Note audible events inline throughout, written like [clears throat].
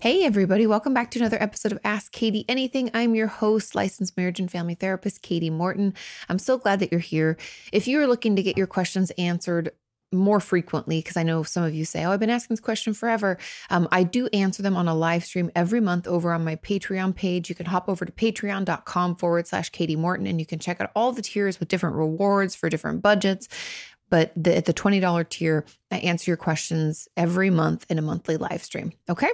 Hey, everybody, welcome back to another episode of Ask Kati Anything. I'm your host, licensed marriage and family therapist, Kati Morton. I'm so glad that you're here. If you're looking to get your questions answered, more frequently because I know some of you say, Oh, I've been asking this question forever. Um, I do answer them on a live stream every month over on my Patreon page. You can hop over to patreon.com forward slash Kati Morton and you can check out all the tiers with different rewards for different budgets. But the, at the $20 tier, I answer your questions every month in a monthly live stream. Okay.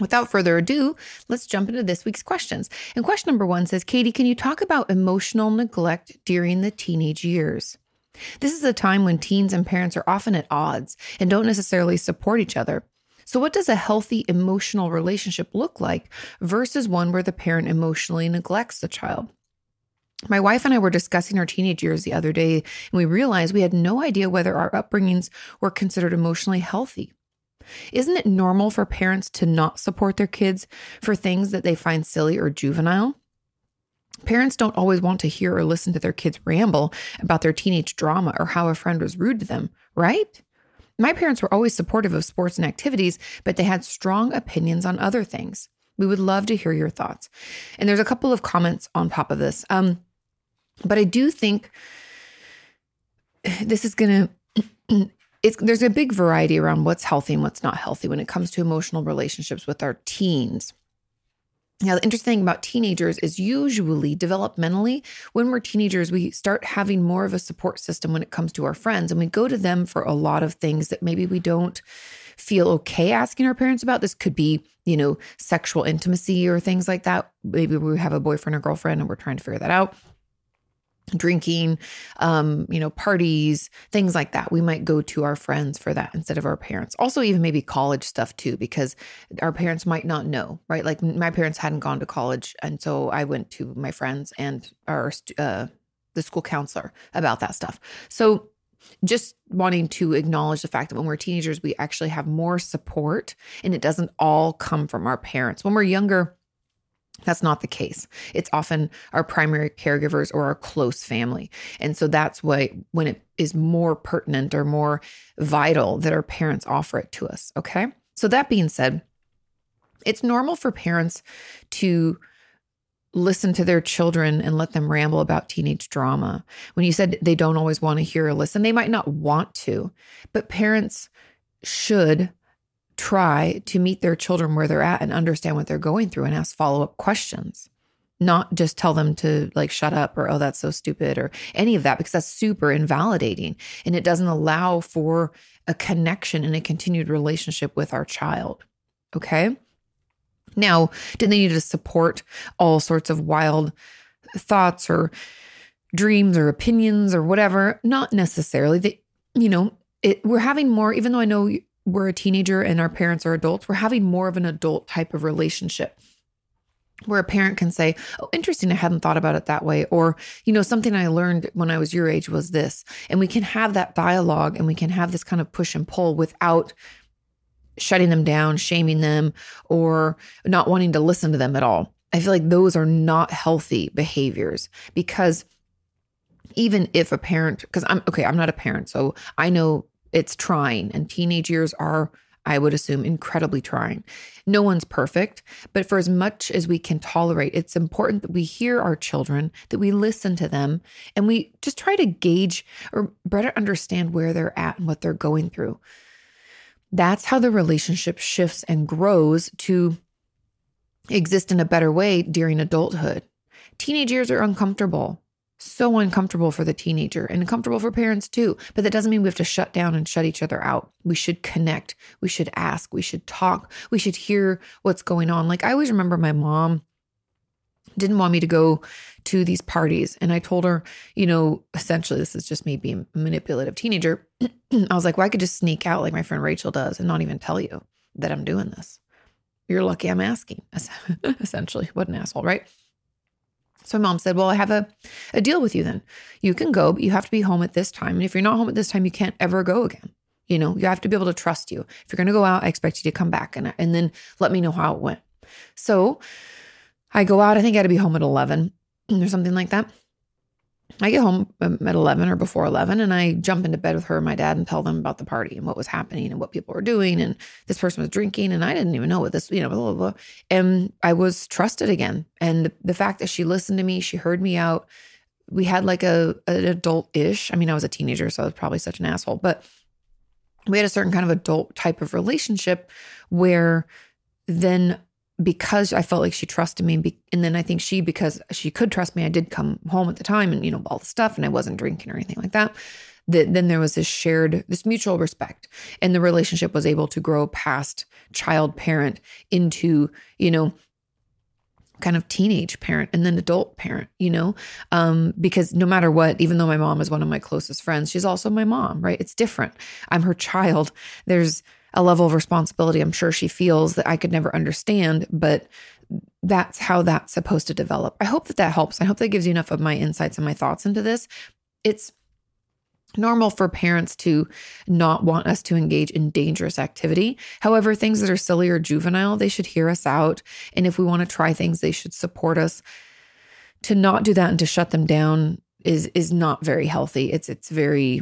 Without further ado, let's jump into this week's questions. And question number one says, Kati, can you talk about emotional neglect during the teenage years? This is a time when teens and parents are often at odds and don't necessarily support each other. So, what does a healthy emotional relationship look like versus one where the parent emotionally neglects the child? My wife and I were discussing our teenage years the other day, and we realized we had no idea whether our upbringings were considered emotionally healthy. Isn't it normal for parents to not support their kids for things that they find silly or juvenile? Parents don't always want to hear or listen to their kids ramble about their teenage drama or how a friend was rude to them, right? My parents were always supportive of sports and activities, but they had strong opinions on other things. We would love to hear your thoughts. And there's a couple of comments on top of this. Um, but I do think [sighs] this is going to [clears throat] it's there's a big variety around what's healthy and what's not healthy when it comes to emotional relationships with our teens. Now, the interesting thing about teenagers is usually developmentally, when we're teenagers, we start having more of a support system when it comes to our friends, and we go to them for a lot of things that maybe we don't feel okay asking our parents about. This could be, you know, sexual intimacy or things like that. Maybe we have a boyfriend or girlfriend and we're trying to figure that out drinking, um, you know, parties, things like that. We might go to our friends for that instead of our parents. Also, even maybe college stuff too, because our parents might not know, right? Like my parents hadn't gone to college, and so I went to my friends and our uh, the school counselor about that stuff. So. Just wanting to acknowledge the fact that when we're teenagers, we actually have more support and it doesn't all come from our parents. When we're younger, that's not the case. It's often our primary caregivers or our close family. And so that's why when it is more pertinent or more vital that our parents offer it to us. Okay. So that being said, it's normal for parents to listen to their children and let them ramble about teenage drama. When you said they don't always want to hear or listen, they might not want to, but parents should try to meet their children where they're at and understand what they're going through and ask follow up questions. Not just tell them to like shut up or, oh, that's so stupid or any of that, because that's super invalidating. And it doesn't allow for a connection and a continued relationship with our child. Okay. Now, do they need to support all sorts of wild thoughts or dreams or opinions or whatever? Not necessarily. They, you know, it, we're having more, even though I know we're a teenager and our parents are adults, we're having more of an adult type of relationship where a parent can say, Oh, interesting, I hadn't thought about it that way. Or, you know, something I learned when I was your age was this. And we can have that dialogue and we can have this kind of push and pull without shutting them down, shaming them, or not wanting to listen to them at all. I feel like those are not healthy behaviors because even if a parent, because I'm okay, I'm not a parent, so I know it's trying and teenage years are I would assume, incredibly trying. No one's perfect, but for as much as we can tolerate, it's important that we hear our children, that we listen to them, and we just try to gauge or better understand where they're at and what they're going through. That's how the relationship shifts and grows to exist in a better way during adulthood. Teenage years are uncomfortable so uncomfortable for the teenager and uncomfortable for parents too. But that doesn't mean we have to shut down and shut each other out. We should connect. We should ask. We should talk. We should hear what's going on. Like I always remember my mom didn't want me to go to these parties. And I told her, you know, essentially, this is just me being a manipulative teenager. [clears throat] I was like, well, I could just sneak out like my friend Rachel does and not even tell you that I'm doing this. You're lucky I'm asking, [laughs] essentially. What an asshole, right? So my mom said, Well, I have a, a deal with you then. You can go, but you have to be home at this time. And if you're not home at this time, you can't ever go again. You know, you have to be able to trust you. If you're going to go out, I expect you to come back and, and then let me know how it went. So I go out. I think I had to be home at 11 or something like that. I get home um, at 11 or before 11 and I jump into bed with her and my dad and tell them about the party and what was happening and what people were doing. And this person was drinking and I didn't even know what this, you know, blah, blah, blah. And I was trusted again. And the fact that she listened to me, she heard me out. We had like a an adult ish. I mean, I was a teenager, so I was probably such an asshole, but we had a certain kind of adult type of relationship where then because I felt like she trusted me. And then I think she, because she could trust me, I did come home at the time and, you know, all the stuff and I wasn't drinking or anything like that. That then there was this shared, this mutual respect. And the relationship was able to grow past child parent into, you know, kind of teenage parent and then adult parent, you know, um, because no matter what, even though my mom is one of my closest friends, she's also my mom, right? It's different. I'm her child. There's, a level of responsibility I'm sure she feels that I could never understand, but that's how that's supposed to develop. I hope that that helps. I hope that gives you enough of my insights and my thoughts into this. It's normal for parents to not want us to engage in dangerous activity. However, things that are silly or juvenile, they should hear us out. And if we want to try things, they should support us. To not do that and to shut them down is is not very healthy. It's it's very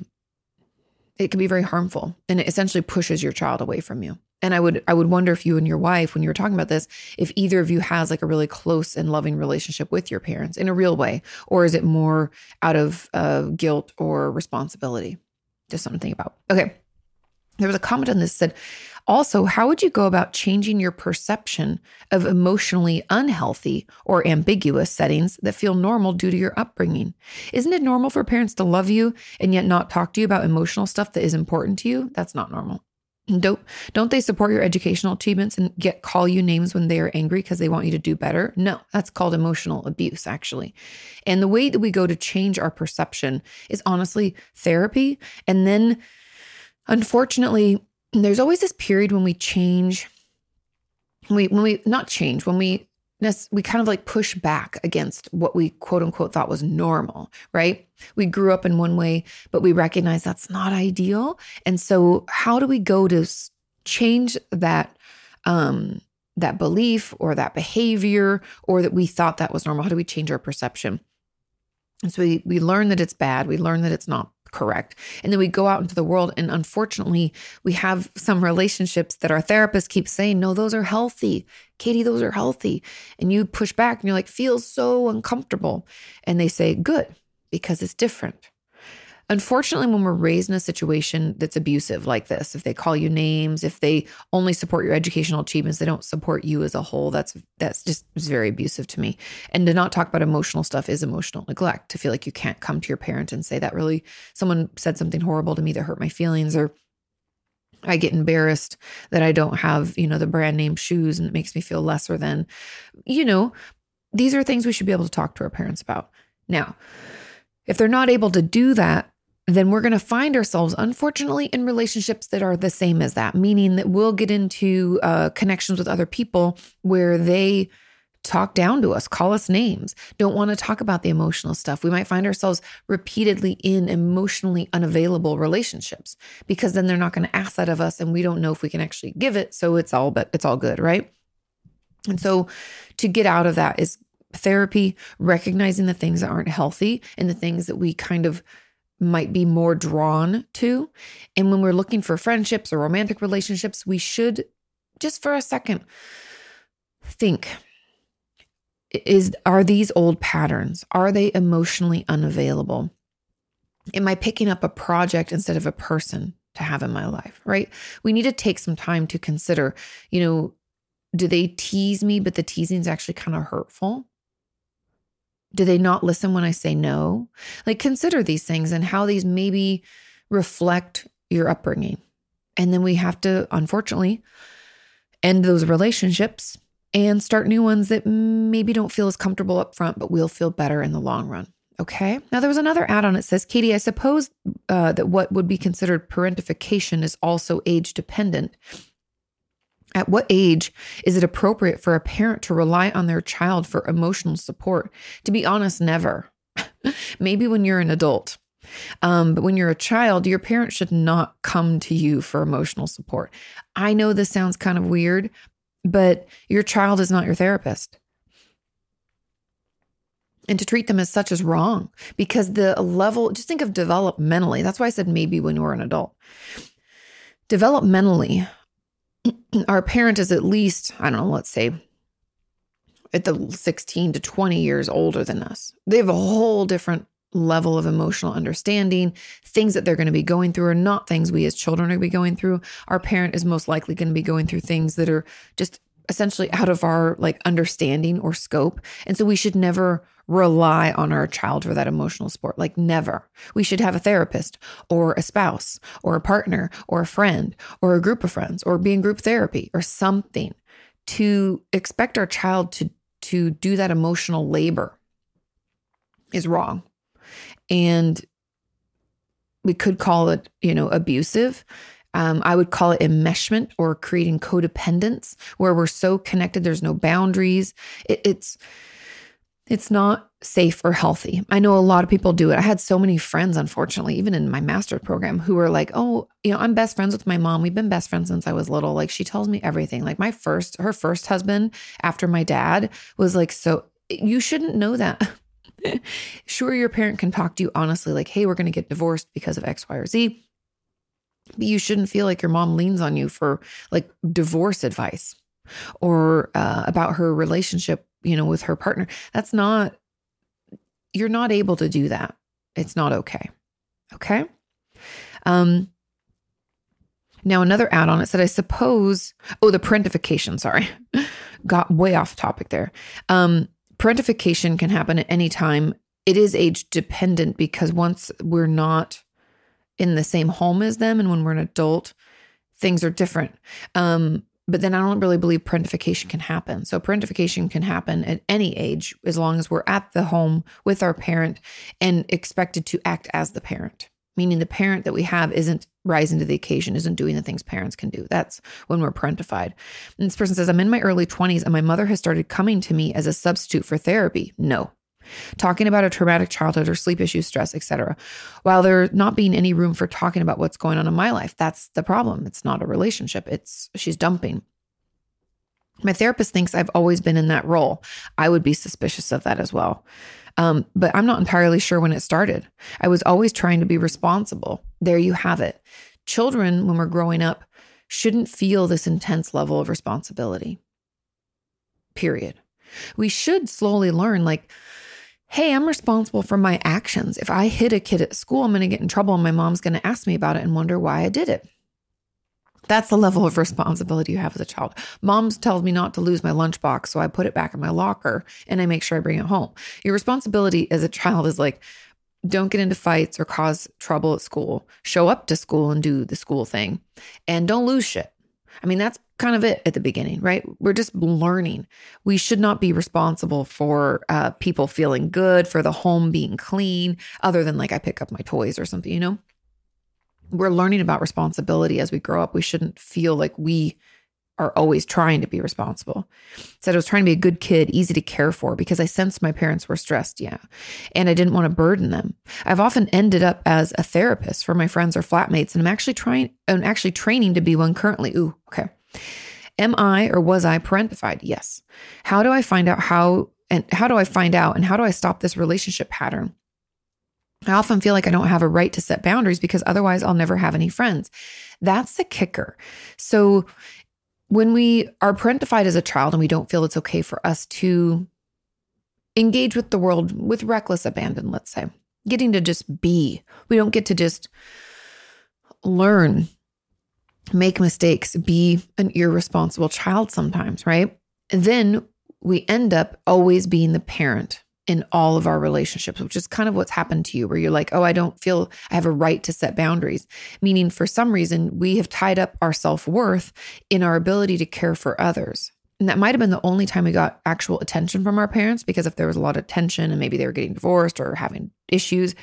it can be very harmful and it essentially pushes your child away from you. And I would I would wonder if you and your wife, when you were talking about this, if either of you has like a really close and loving relationship with your parents in a real way, or is it more out of uh, guilt or responsibility? Just something to think about. Okay, there was a comment on this said, also, how would you go about changing your perception of emotionally unhealthy or ambiguous settings that feel normal due to your upbringing? Isn't it normal for parents to love you and yet not talk to you about emotional stuff that is important to you? That's not normal. Don't don't they support your educational achievements and get call you names when they are angry because they want you to do better? No, that's called emotional abuse actually. And the way that we go to change our perception is honestly therapy and then unfortunately there's always this period when we change we when we not change when we we kind of like push back against what we quote unquote thought was normal, right? We grew up in one way, but we recognize that's not ideal. And so how do we go to change that um that belief or that behavior or that we thought that was normal? How do we change our perception? And so we we learn that it's bad, we learn that it's not correct. And then we go out into the world, and unfortunately, we have some relationships that our therapist keeps saying, No, those are healthy. Kati, those are healthy. And you push back and you're like, Feels so uncomfortable. And they say, Good, because it's different. Unfortunately, when we're raised in a situation that's abusive like this, if they call you names, if they only support your educational achievements, they don't support you as a whole. That's that's just very abusive to me. And to not talk about emotional stuff is emotional neglect. To feel like you can't come to your parent and say that really someone said something horrible to me that hurt my feelings or I get embarrassed that I don't have, you know, the brand name shoes and it makes me feel lesser than, you know, these are things we should be able to talk to our parents about. Now, if they're not able to do that, then we're going to find ourselves, unfortunately, in relationships that are the same as that, meaning that we'll get into uh, connections with other people where they talk down to us, call us names, don't want to talk about the emotional stuff. We might find ourselves repeatedly in emotionally unavailable relationships because then they're not going to ask that of us and we don't know if we can actually give it. So it's all but it's all good, right? And so to get out of that is therapy, recognizing the things that aren't healthy and the things that we kind of might be more drawn to. And when we're looking for friendships or romantic relationships, we should just for a second think is are these old patterns are they emotionally unavailable? Am i picking up a project instead of a person to have in my life right? We need to take some time to consider you know do they tease me but the teasing is actually kind of hurtful do they not listen when i say no like consider these things and how these maybe reflect your upbringing and then we have to unfortunately end those relationships and start new ones that maybe don't feel as comfortable up front, but will feel better in the long run. Okay. Now, there was another add on. It says, Kati, I suppose uh, that what would be considered parentification is also age dependent. At what age is it appropriate for a parent to rely on their child for emotional support? To be honest, never. [laughs] Maybe when you're an adult. Um, but when you're a child, your parents should not come to you for emotional support. I know this sounds kind of weird, but your child is not your therapist. And to treat them as such is wrong because the level, just think of developmentally. That's why I said maybe when you're an adult. Developmentally, [clears throat] our parent is at least, I don't know, let's say at the 16 to 20 years older than us. They have a whole different level of emotional understanding. Things that they're going to be going through are not things we as children are going to be going through. Our parent is most likely going to be going through things that are just essentially out of our like understanding or scope. And so we should never rely on our child for that emotional support. Like never. We should have a therapist or a spouse or a partner or a friend or a group of friends or be in group therapy or something to expect our child to to do that emotional labor is wrong and we could call it, you know, abusive. Um, I would call it enmeshment or creating codependence, where we're so connected, there's no boundaries. It, it's it's not safe or healthy. I know a lot of people do it. I had so many friends, unfortunately, even in my master's program, who were like, "Oh, you know, I'm best friends with my mom. We've been best friends since I was little. Like, she tells me everything. Like, my first, her first husband after my dad was like, so you shouldn't know that." [laughs] sure, your parent can talk to you honestly, like, hey, we're going to get divorced because of X, Y, or Z. You shouldn't feel like your mom leans on you for like divorce advice or uh, about her relationship, you know, with her partner. That's not, you're not able to do that. It's not okay. Okay. Um, now, another add on, it said, I suppose, oh, the parentification, sorry, [laughs] got way off topic there. Um, Parentification can happen at any time. It is age dependent because once we're not in the same home as them and when we're an adult, things are different. Um, but then I don't really believe parentification can happen. So parentification can happen at any age as long as we're at the home with our parent and expected to act as the parent meaning the parent that we have isn't rising to the occasion, isn't doing the things parents can do. That's when we're parentified. And this person says, I'm in my early 20s and my mother has started coming to me as a substitute for therapy. No. Talking about a traumatic childhood or sleep issues, stress, etc. While there not being any room for talking about what's going on in my life, that's the problem. It's not a relationship. It's she's dumping. My therapist thinks I've always been in that role. I would be suspicious of that as well. Um, but I'm not entirely sure when it started. I was always trying to be responsible. There you have it. Children, when we're growing up, shouldn't feel this intense level of responsibility. Period. We should slowly learn, like, hey, I'm responsible for my actions. If I hit a kid at school, I'm going to get in trouble and my mom's going to ask me about it and wonder why I did it. That's the level of responsibility you have as a child. Mom's tells me not to lose my lunchbox, so I put it back in my locker and I make sure I bring it home. Your responsibility as a child is like, don't get into fights or cause trouble at school. Show up to school and do the school thing and don't lose shit. I mean, that's kind of it at the beginning, right? We're just learning. We should not be responsible for uh, people feeling good, for the home being clean, other than like I pick up my toys or something, you know? we're learning about responsibility as we grow up. We shouldn't feel like we are always trying to be responsible. Said I was trying to be a good kid, easy to care for because I sensed my parents were stressed, yeah. And I didn't want to burden them. I've often ended up as a therapist for my friends or flatmates and I'm actually trying I'm actually training to be one currently. Ooh, okay. Am I or was I parentified? Yes. How do I find out how and how do I find out and how do I stop this relationship pattern? I often feel like I don't have a right to set boundaries because otherwise I'll never have any friends. That's the kicker. So when we are parentified as a child and we don't feel it's okay for us to engage with the world with reckless abandon, let's say, getting to just be, we don't get to just learn, make mistakes, be an irresponsible child sometimes, right? And then we end up always being the parent in all of our relationships, which is kind of what's happened to you, where you're like, oh, I don't feel I have a right to set boundaries. Meaning, for some reason, we have tied up our self worth in our ability to care for others. And that might have been the only time we got actual attention from our parents, because if there was a lot of tension and maybe they were getting divorced or having issues,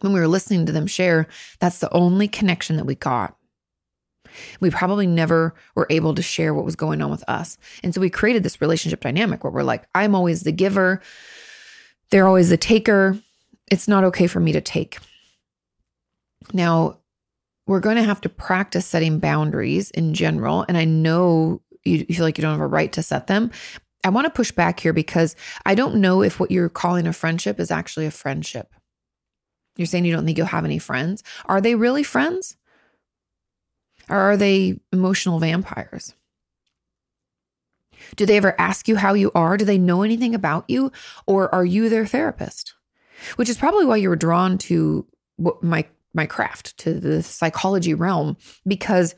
when we were listening to them share, that's the only connection that we got. We probably never were able to share what was going on with us. And so we created this relationship dynamic where we're like, I'm always the giver, they're always the taker. It's not okay for me to take. Now, we're going to have to practice setting boundaries in general. And I know you feel like you don't have a right to set them. I want to push back here because I don't know if what you're calling a friendship is actually a friendship. You're saying you don't think you'll have any friends. Are they really friends? Or are they emotional vampires? Do they ever ask you how you are? Do they know anything about you? Or are you their therapist? Which is probably why you were drawn to my my craft, to the psychology realm, because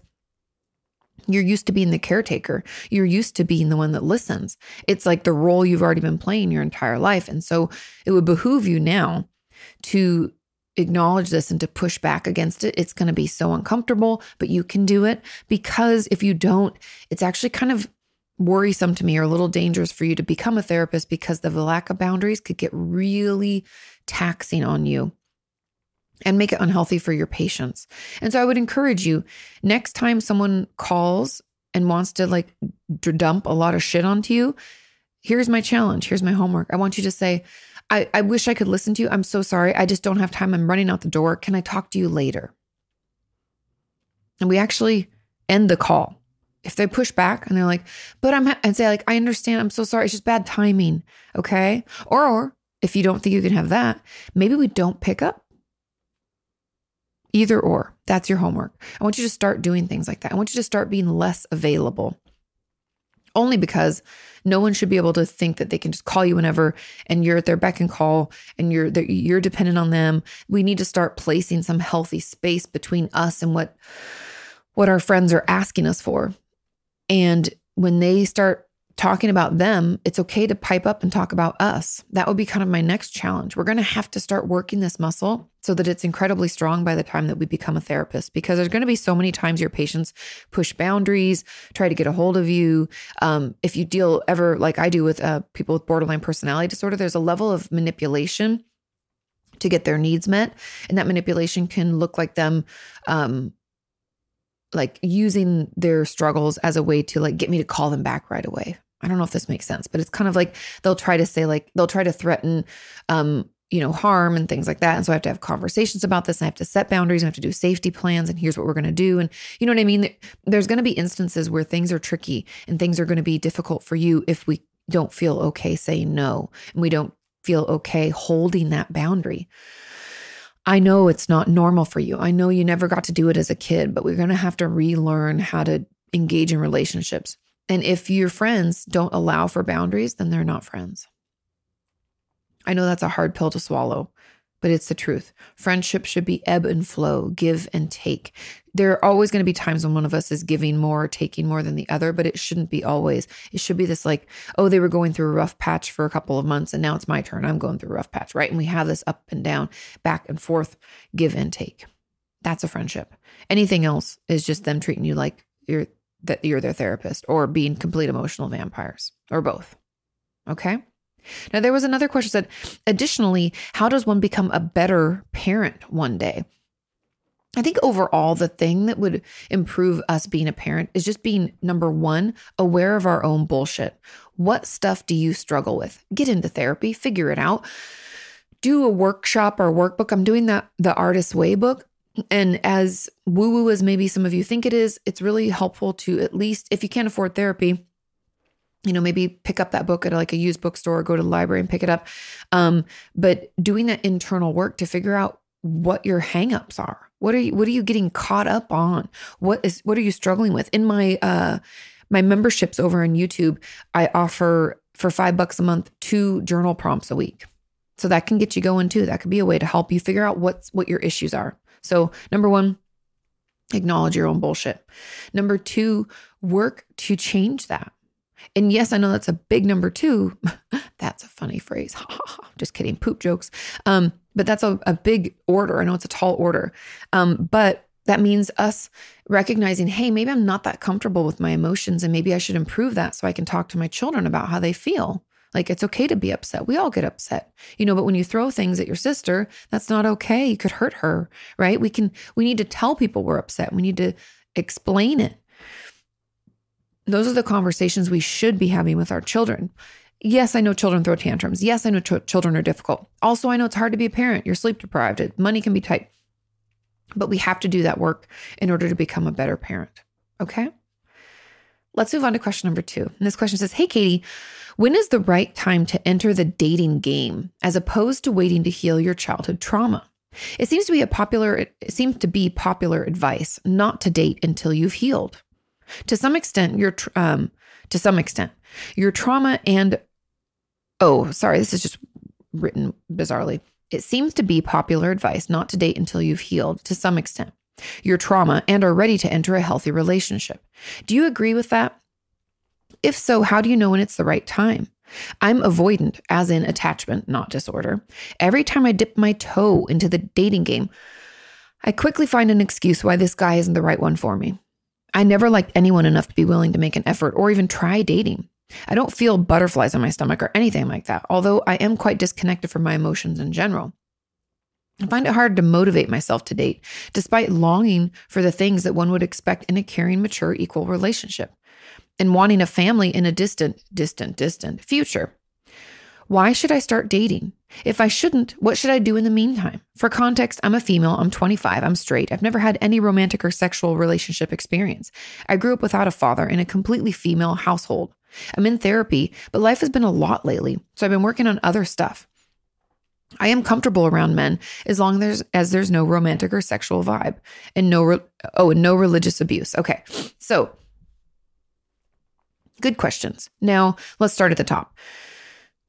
you're used to being the caretaker. You're used to being the one that listens. It's like the role you've already been playing your entire life. And so it would behoove you now to acknowledge this and to push back against it, it's going to be so uncomfortable, but you can do it because if you don't, it's actually kind of worrisome to me or a little dangerous for you to become a therapist because the lack of boundaries could get really taxing on you and make it unhealthy for your patients. And so I would encourage you next time someone calls and wants to like dump a lot of shit onto you, here's my challenge. Here's my homework. I want you to say, I, I wish I could listen to you. I'm so sorry. I just don't have time. I'm running out the door. Can I talk to you later? And we actually end the call. If they push back and they're like, but I'm, and say, like, I understand. I'm so sorry. It's just bad timing. Okay. Or, or if you don't think you can have that, maybe we don't pick up. Either or. That's your homework. I want you to start doing things like that. I want you to start being less available only because no one should be able to think that they can just call you whenever and you're at their beck and call and you're you're dependent on them. We need to start placing some healthy space between us and what what our friends are asking us for. And when they start talking about them, it's okay to pipe up and talk about us. That would be kind of my next challenge. We're going to have to start working this muscle so that it's incredibly strong by the time that we become a therapist because there's going to be so many times your patients push boundaries, try to get a hold of you. Um, if you deal ever like I do with uh, people with borderline personality disorder, there's a level of manipulation to get their needs met. And that manipulation can look like them um, like using their struggles as a way to like get me to call them back right away I don't know if this makes sense, but it's kind of like they'll try to say like they'll try to threaten um you know harm and things like that and so i have to have conversations about this and i have to set boundaries and i have to do safety plans and here's what we're going to do and you know what i mean there's going to be instances where things are tricky and things are going to be difficult for you if we don't feel okay saying no and we don't feel okay holding that boundary I know it's not normal for you. I know you never got to do it as a kid, but we're going to have to relearn how to engage in relationships. And if your friends don't allow for boundaries, then they're not friends. I know that's a hard pill to swallow, but it's the truth. Friendship should be ebb and flow, give and take. There are always going to be times when one of us is giving more, or taking more than the other, but it shouldn't be always. It should be this like, oh, they were going through a rough patch for a couple of months and now it's my turn. I'm going through a rough patch, right? And we have this up and down, back and forth, give and take. That's a friendship. Anything else is just them treating you like you're that you're their therapist or being complete emotional vampires or both. Okay. Now, there was another question said, additionally, how does one become a better parent one day? I think overall, the thing that would improve us being a parent is just being number one, aware of our own bullshit. What stuff do you struggle with? Get into therapy, figure it out. Do a workshop or workbook. I'm doing that, the Artist's Way book. And as woo woo as maybe some of you think it is, it's really helpful to at least, if you can't afford therapy, you know, maybe pick up that book at like a used bookstore, go to the library and pick it up. Um, but doing that internal work to figure out what your hangups are. What are you what are you getting caught up on? What is what are you struggling with? In my uh my memberships over on YouTube, I offer for five bucks a month two journal prompts a week. So that can get you going too. That could be a way to help you figure out what's what your issues are. So number one, acknowledge your own bullshit. Number two, work to change that. And yes, I know that's a big number two. [laughs] that's a funny phrase. [laughs] Just kidding. Poop jokes. Um, but that's a, a big order. I know it's a tall order. Um, but that means us recognizing, hey, maybe I'm not that comfortable with my emotions and maybe I should improve that so I can talk to my children about how they feel. Like it's okay to be upset. We all get upset, you know, but when you throw things at your sister, that's not okay. You could hurt her, right? We can, we need to tell people we're upset. We need to explain it. Those are the conversations we should be having with our children. Yes, I know children throw tantrums. Yes, I know ch- children are difficult. Also, I know it's hard to be a parent. You're sleep deprived. Money can be tight. But we have to do that work in order to become a better parent. Okay? Let's move on to question number two. And this question says Hey, Kati, when is the right time to enter the dating game as opposed to waiting to heal your childhood trauma? It seems to be a popular it seems to be popular advice not to date until you've healed. To some extent, your um, to some extent, your trauma and oh, sorry, this is just written bizarrely. It seems to be popular advice not to date until you've healed to some extent your trauma and are ready to enter a healthy relationship. Do you agree with that? If so, how do you know when it's the right time? I'm avoidant, as in attachment, not disorder. Every time I dip my toe into the dating game, I quickly find an excuse why this guy isn't the right one for me. I never liked anyone enough to be willing to make an effort or even try dating. I don't feel butterflies on my stomach or anything like that, although I am quite disconnected from my emotions in general. I find it hard to motivate myself to date, despite longing for the things that one would expect in a caring, mature, equal relationship and wanting a family in a distant, distant, distant future. Why should I start dating? If I shouldn't, what should I do in the meantime? For context, I'm a female, I'm 25, I'm straight, I've never had any romantic or sexual relationship experience. I grew up without a father in a completely female household. I'm in therapy, but life has been a lot lately, so I've been working on other stuff. I am comfortable around men as long as, as there's no romantic or sexual vibe and no re- oh and no religious abuse. Okay. So good questions. Now, let's start at the top.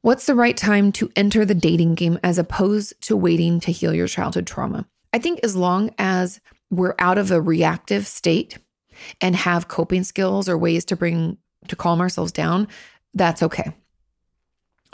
What's the right time to enter the dating game as opposed to waiting to heal your childhood trauma? I think as long as we're out of a reactive state and have coping skills or ways to bring to calm ourselves down, that's okay.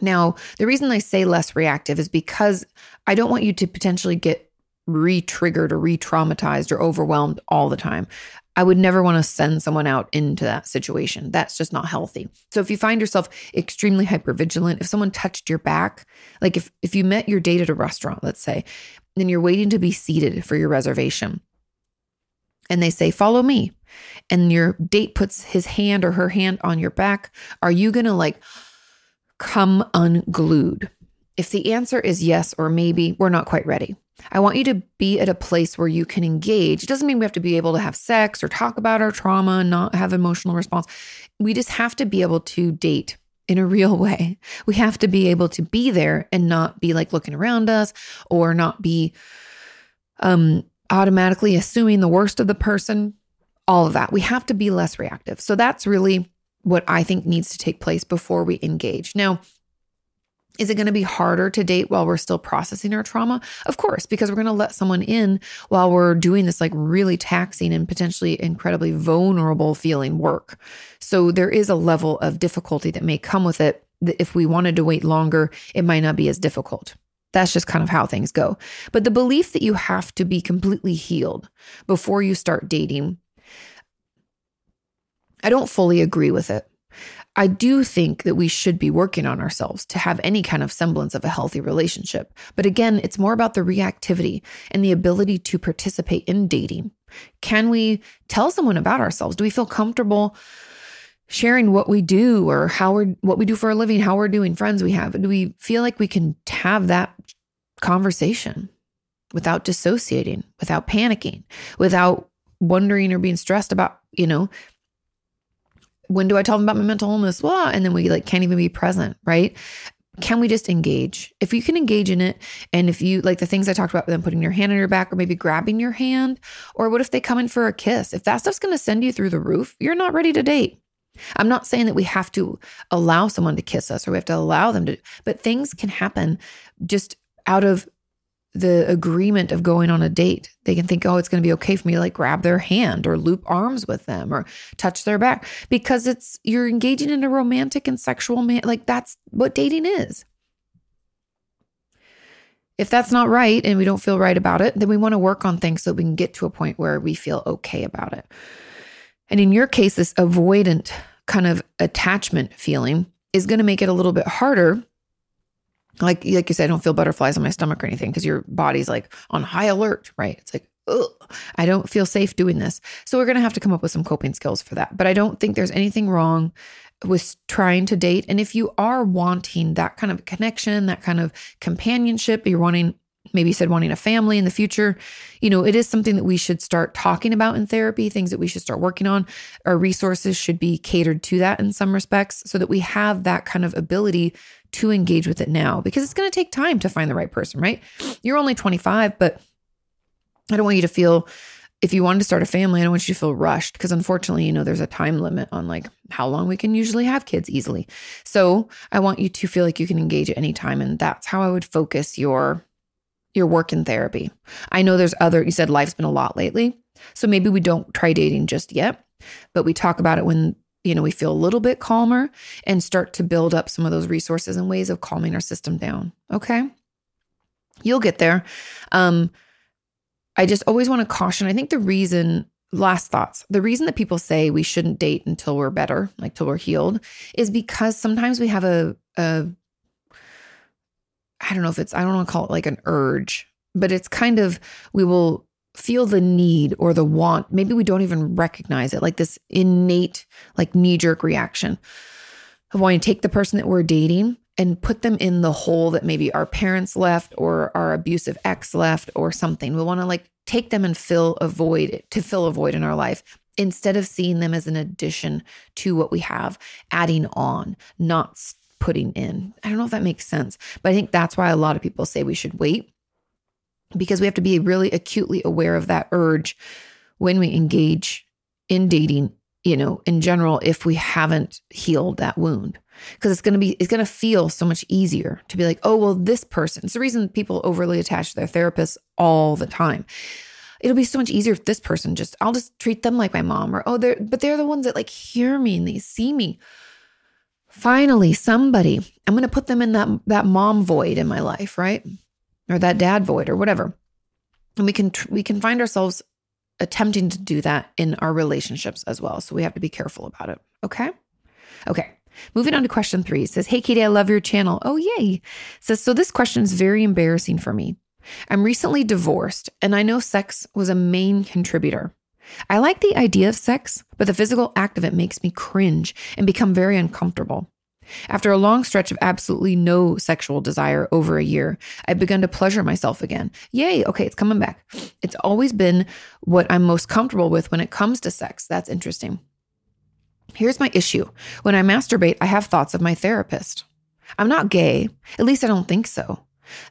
Now, the reason I say less reactive is because I don't want you to potentially get re triggered or re traumatized or overwhelmed all the time. I would never want to send someone out into that situation. That's just not healthy. So if you find yourself extremely hypervigilant, if someone touched your back, like if if you met your date at a restaurant, let's say, and you're waiting to be seated for your reservation, and they say, "Follow me," and your date puts his hand or her hand on your back, are you going to like come unglued? If the answer is yes or maybe, we're not quite ready. I want you to be at a place where you can engage. It doesn't mean we have to be able to have sex or talk about our trauma and not have emotional response. We just have to be able to date in a real way. We have to be able to be there and not be like looking around us or not be um automatically assuming the worst of the person. All of that. We have to be less reactive. So that's really what I think needs to take place before we engage. Now, is it going to be harder to date while we're still processing our trauma? Of course, because we're going to let someone in while we're doing this like really taxing and potentially incredibly vulnerable feeling work. So there is a level of difficulty that may come with it. That if we wanted to wait longer, it might not be as difficult. That's just kind of how things go. But the belief that you have to be completely healed before you start dating, I don't fully agree with it. I do think that we should be working on ourselves to have any kind of semblance of a healthy relationship. But again, it's more about the reactivity and the ability to participate in dating. Can we tell someone about ourselves? Do we feel comfortable sharing what we do or how we're what we do for a living, how we're doing, friends we have? Do we feel like we can have that conversation without dissociating, without panicking, without wondering or being stressed about, you know, when do I tell them about my mental illness? Well, and then we like can't even be present, right? Can we just engage? If you can engage in it, and if you like the things I talked about, them putting your hand on your back or maybe grabbing your hand, or what if they come in for a kiss? If that stuff's gonna send you through the roof, you're not ready to date. I'm not saying that we have to allow someone to kiss us or we have to allow them to, but things can happen just out of the agreement of going on a date. They can think, oh, it's going to be okay for me to like grab their hand or loop arms with them or touch their back because it's you're engaging in a romantic and sexual man. Like that's what dating is. If that's not right and we don't feel right about it, then we want to work on things so we can get to a point where we feel okay about it. And in your case, this avoidant kind of attachment feeling is going to make it a little bit harder like like you said, I don't feel butterflies on my stomach or anything because your body's like on high alert, right? It's like, Ugh, I don't feel safe doing this. So we're gonna have to come up with some coping skills for that. But I don't think there's anything wrong with trying to date. And if you are wanting that kind of connection, that kind of companionship, you're wanting maybe you said wanting a family in the future, you know, it is something that we should start talking about in therapy, things that we should start working on. Our resources should be catered to that in some respects so that we have that kind of ability to engage with it now because it's going to take time to find the right person, right? You're only 25, but I don't want you to feel if you wanted to start a family, I don't want you to feel rushed because unfortunately, you know, there's a time limit on like how long we can usually have kids easily. So I want you to feel like you can engage at any time. And that's how I would focus your your work in therapy. I know there's other, you said life's been a lot lately. So maybe we don't try dating just yet, but we talk about it when you know, we feel a little bit calmer and start to build up some of those resources and ways of calming our system down. Okay. You'll get there. Um, I just always want to caution. I think the reason, last thoughts, the reason that people say we shouldn't date until we're better, like till we're healed, is because sometimes we have a, a I don't know if it's, I don't want to call it like an urge, but it's kind of, we will feel the need or the want. Maybe we don't even recognize it, like this innate, like knee jerk reaction of wanting to take the person that we're dating and put them in the hole that maybe our parents left or our abusive ex left or something. We want to like take them and fill a void to fill a void in our life instead of seeing them as an addition to what we have, adding on, not putting in. I don't know if that makes sense, but I think that's why a lot of people say we should wait because we have to be really acutely aware of that urge when we engage in dating, you know, in general, if we haven't healed that wound. Because it's going to be, it's going to feel so much easier to be like, oh, well, this person. It's the reason people overly attach to their therapists all the time. It'll be so much easier if this person just, I'll just treat them like my mom or, oh, they're, but they're the ones that like hear me and they see me. Finally, somebody, I'm going to put them in that, that mom void in my life, right? Or that dad void or whatever. And we can we can find ourselves attempting to do that in our relationships as well. So we have to be careful about it. Okay? Okay. Moving on to question three. It says, Hey Kati, I love your channel. Oh yay. It says, so this question is very embarrassing for me. I'm recently divorced and I know sex was a main contributor. I like the idea of sex, but the physical act of it makes me cringe and become very uncomfortable. After a long stretch of absolutely no sexual desire over a year, I've begun to pleasure myself again. Yay, okay, it's coming back. It's always been what I'm most comfortable with when it comes to sex. That's interesting. Here's my issue when I masturbate, I have thoughts of my therapist. I'm not gay, at least I don't think so.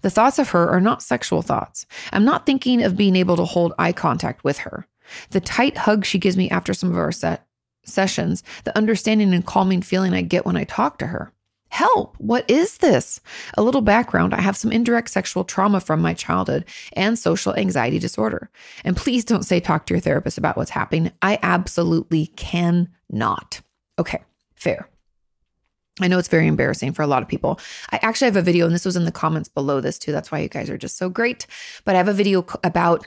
The thoughts of her are not sexual thoughts. I'm not thinking of being able to hold eye contact with her. The tight hug she gives me after some of our set sessions, the understanding and calming feeling I get when I talk to her. Help! What is this? A little background I have some indirect sexual trauma from my childhood and social anxiety disorder. And please don't say talk to your therapist about what's happening. I absolutely cannot. Okay, fair. I know it's very embarrassing for a lot of people. I actually have a video, and this was in the comments below this too. That's why you guys are just so great. But I have a video about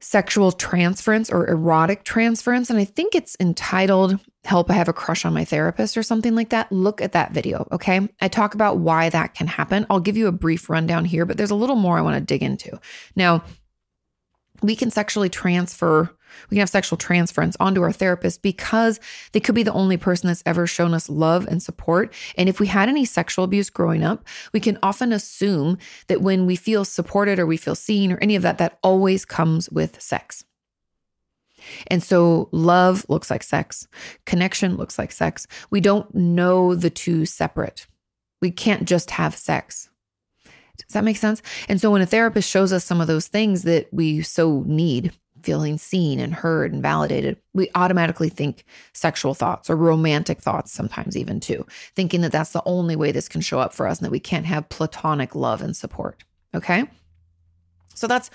sexual transference or erotic transference. And I think it's entitled Help I Have a Crush on My Therapist or something like that. Look at that video. Okay. I talk about why that can happen. I'll give you a brief rundown here, but there's a little more I want to dig into. Now, we can sexually transfer we can have sexual transference onto our therapist because they could be the only person that's ever shown us love and support. And if we had any sexual abuse growing up, we can often assume that when we feel supported or we feel seen or any of that, that always comes with sex. And so love looks like sex, connection looks like sex. We don't know the two separate. We can't just have sex. Does that make sense? And so when a therapist shows us some of those things that we so need, feeling seen and heard and validated, we automatically think sexual thoughts or romantic thoughts, sometimes even too, thinking that that's the only way this can show up for us and that we can't have platonic love and support. Okay. So that's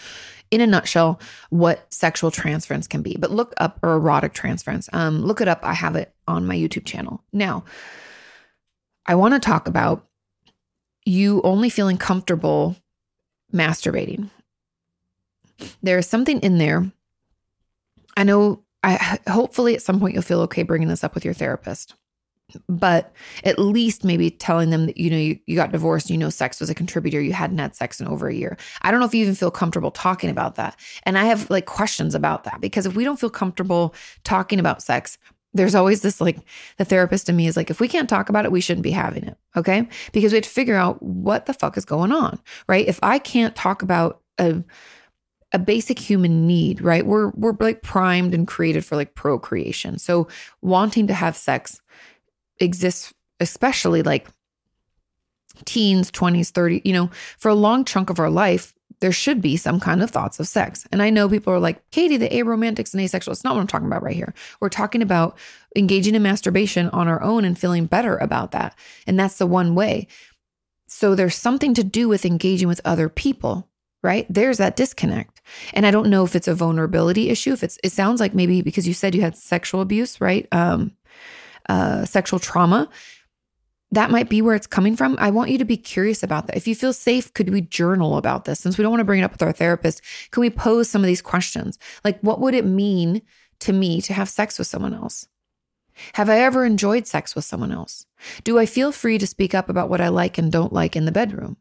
in a nutshell what sexual transference can be. But look up or erotic transference. Um, look it up. I have it on my YouTube channel. Now, I want to talk about you only feeling comfortable masturbating. There is something in there. I know I hopefully at some point you'll feel okay bringing this up with your therapist. But at least maybe telling them that you know you, you got divorced, you know sex was a contributor, you hadn't had sex in over a year. I don't know if you even feel comfortable talking about that. And I have like questions about that because if we don't feel comfortable talking about sex, there's always this like the therapist in me is like if we can't talk about it we shouldn't be having it okay? Because we have to figure out what the fuck is going on right? If i can't talk about a a basic human need right? We're we're like primed and created for like procreation. So wanting to have sex exists especially like teens 20s 30 you know for a long chunk of our life there should be some kind of thoughts of sex. And I know people are like, Kati, the aromantics and asexual. It's not what I'm talking about right here. We're talking about engaging in masturbation on our own and feeling better about that. And that's the one way. So there's something to do with engaging with other people, right? There's that disconnect. And I don't know if it's a vulnerability issue. If it's, it sounds like maybe because you said you had sexual abuse, right? Um, uh, sexual trauma that might be where it's coming from. I want you to be curious about that. If you feel safe, could we journal about this? Since we don't want to bring it up with our therapist, can we pose some of these questions? Like, what would it mean to me to have sex with someone else? Have I ever enjoyed sex with someone else? Do I feel free to speak up about what I like and don't like in the bedroom?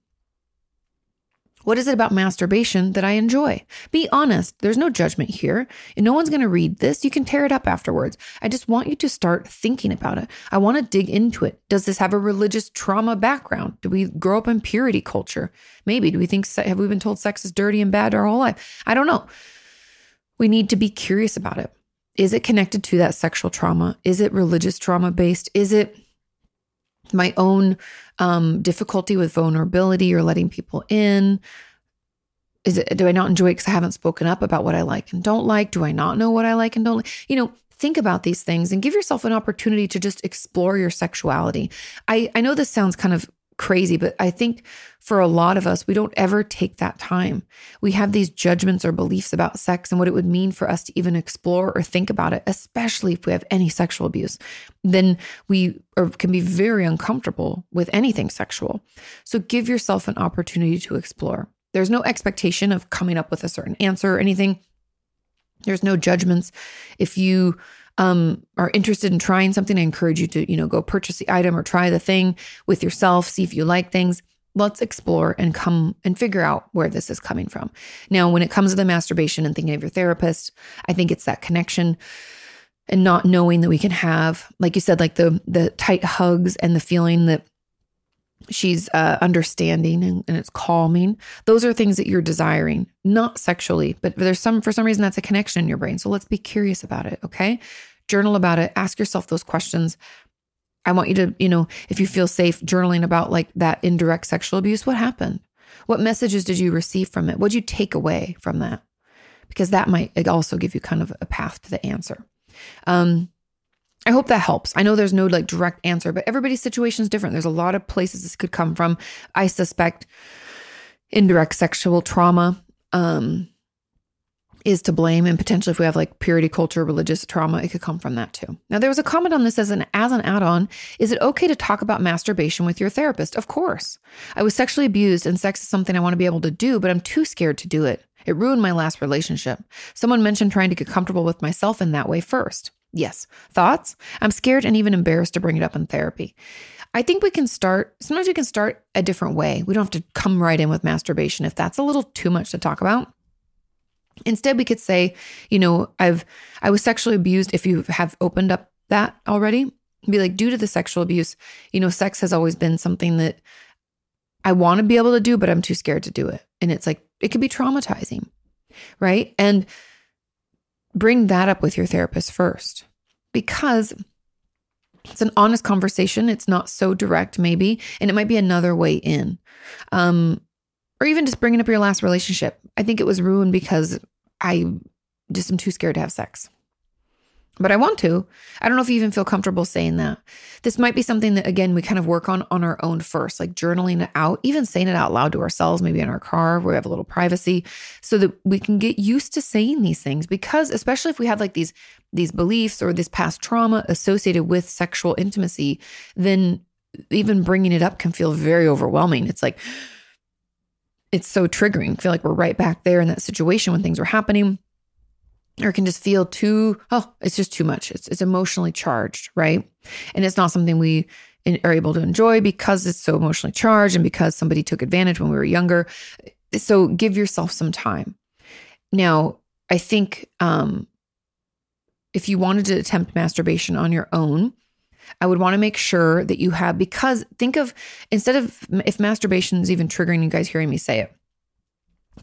What is it about masturbation that I enjoy? Be honest. There's no judgment here. And no one's going to read this. You can tear it up afterwards. I just want you to start thinking about it. I want to dig into it. Does this have a religious trauma background? Do we grow up in purity culture? Maybe. Do we think, have we been told sex is dirty and bad our whole life? I don't know. We need to be curious about it. Is it connected to that sexual trauma? Is it religious trauma based? Is it my own um, difficulty with vulnerability or letting people in? Is it, do I not enjoy it because I haven't spoken up about what I like and don't like? Do I not know what I like and don't like? You know, think about these things and give yourself an opportunity to just explore your sexuality. I, I know this sounds kind of crazy, but I think for a lot of us, we don't ever take that time. We have these judgments or beliefs about sex and what it would mean for us to even explore or think about it, especially if we have any sexual abuse. Then we are, can be very uncomfortable with anything sexual. So give yourself an opportunity to explore. There's no expectation of coming up with a certain answer or anything. There's no judgments. If you um, are interested in trying something, I encourage you to, you know, go purchase the item or try the thing with yourself, see if you like things. Let's explore and come and figure out where this is coming from. Now, when it comes to the masturbation and thinking of your therapist, I think it's that connection and not knowing that we can have, like you said, like the the tight hugs and the feeling that she's uh, understanding and, and, it's calming. Those are things that you're desiring not sexually but there's some for some reason that's a connection in your brain. So let's be curious about it okay? Journal about it. Ask yourself those questions. I want you to you know if you feel safe journaling about like that indirect sexual abuse what happened? What messages did you receive from it? What did you take away from that? Because that might also give you kind of a path to the answer. Um I hope that helps. I know there's no like direct answer, but everybody's situation is different. There's a lot of places this could come from. I suspect indirect sexual trauma um, is to blame, and potentially if we have like purity culture, religious trauma, it could come from that too. Now there was a comment on this as an as an add-on. Is it okay to talk about masturbation with your therapist? Of course. I was sexually abused, and sex is something I want to be able to do, but I'm too scared to do it. It ruined my last relationship. Someone mentioned trying to get comfortable with myself in that way first. Yes. Thoughts? I'm scared and even embarrassed to bring it up in therapy. I think we can start, sometimes we can start a different way. We don't have to come right in with masturbation if that's a little too much to talk about. Instead, we could say, you know, I've, I was sexually abused. If you have opened up that already, be like, due to the sexual abuse, you know, sex has always been something that I want to be able to do, but I'm too scared to do it. And it's like, it could be traumatizing, right? And bring that up with your therapist first because it's an honest conversation. It's not so direct, maybe, and it might be another way in. Um, or even just bringing up your last relationship. I think it was ruined because I just am too scared to have sex but I want to. I don't know if you even feel comfortable saying that. This might be something that, again, we kind of work on on our own first, like journaling it out, even saying it out loud to ourselves, maybe in our car where we have a little privacy, so that we can get used to saying these things. Because especially if we have like these these beliefs or this past trauma associated with sexual intimacy, then even bringing it up can feel very overwhelming. It's like it's so triggering. I feel like we're right back there in that situation when things were happening or can just feel too oh it's just too much. It's, it's emotionally charged right? And it's not something we are able to enjoy because it's so emotionally charged and because somebody took advantage when we were younger. So give yourself some time. Now i think um if you wanted to attempt masturbation on your own I would want to make sure that you have, because think of instead of if masturbation is even triggering you guys hearing me say it,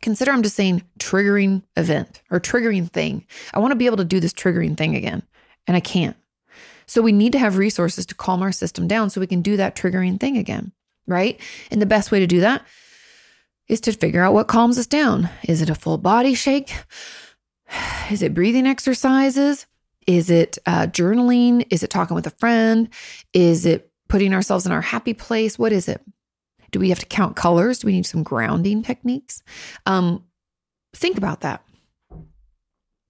consider I'm just saying triggering event or triggering thing. I want to be able to do this triggering thing again, and I can't. So we need to have resources to calm our system down so we can do that triggering thing again, right? And the best way to do that is to figure out what calms us down. Is it a full body shake? [sighs] Is it breathing exercises? Is it uh, journaling? Is it talking with a friend? Is it putting ourselves in our happy place? What is it? Do we have to count colors? Do we need some grounding techniques? Um, think about that.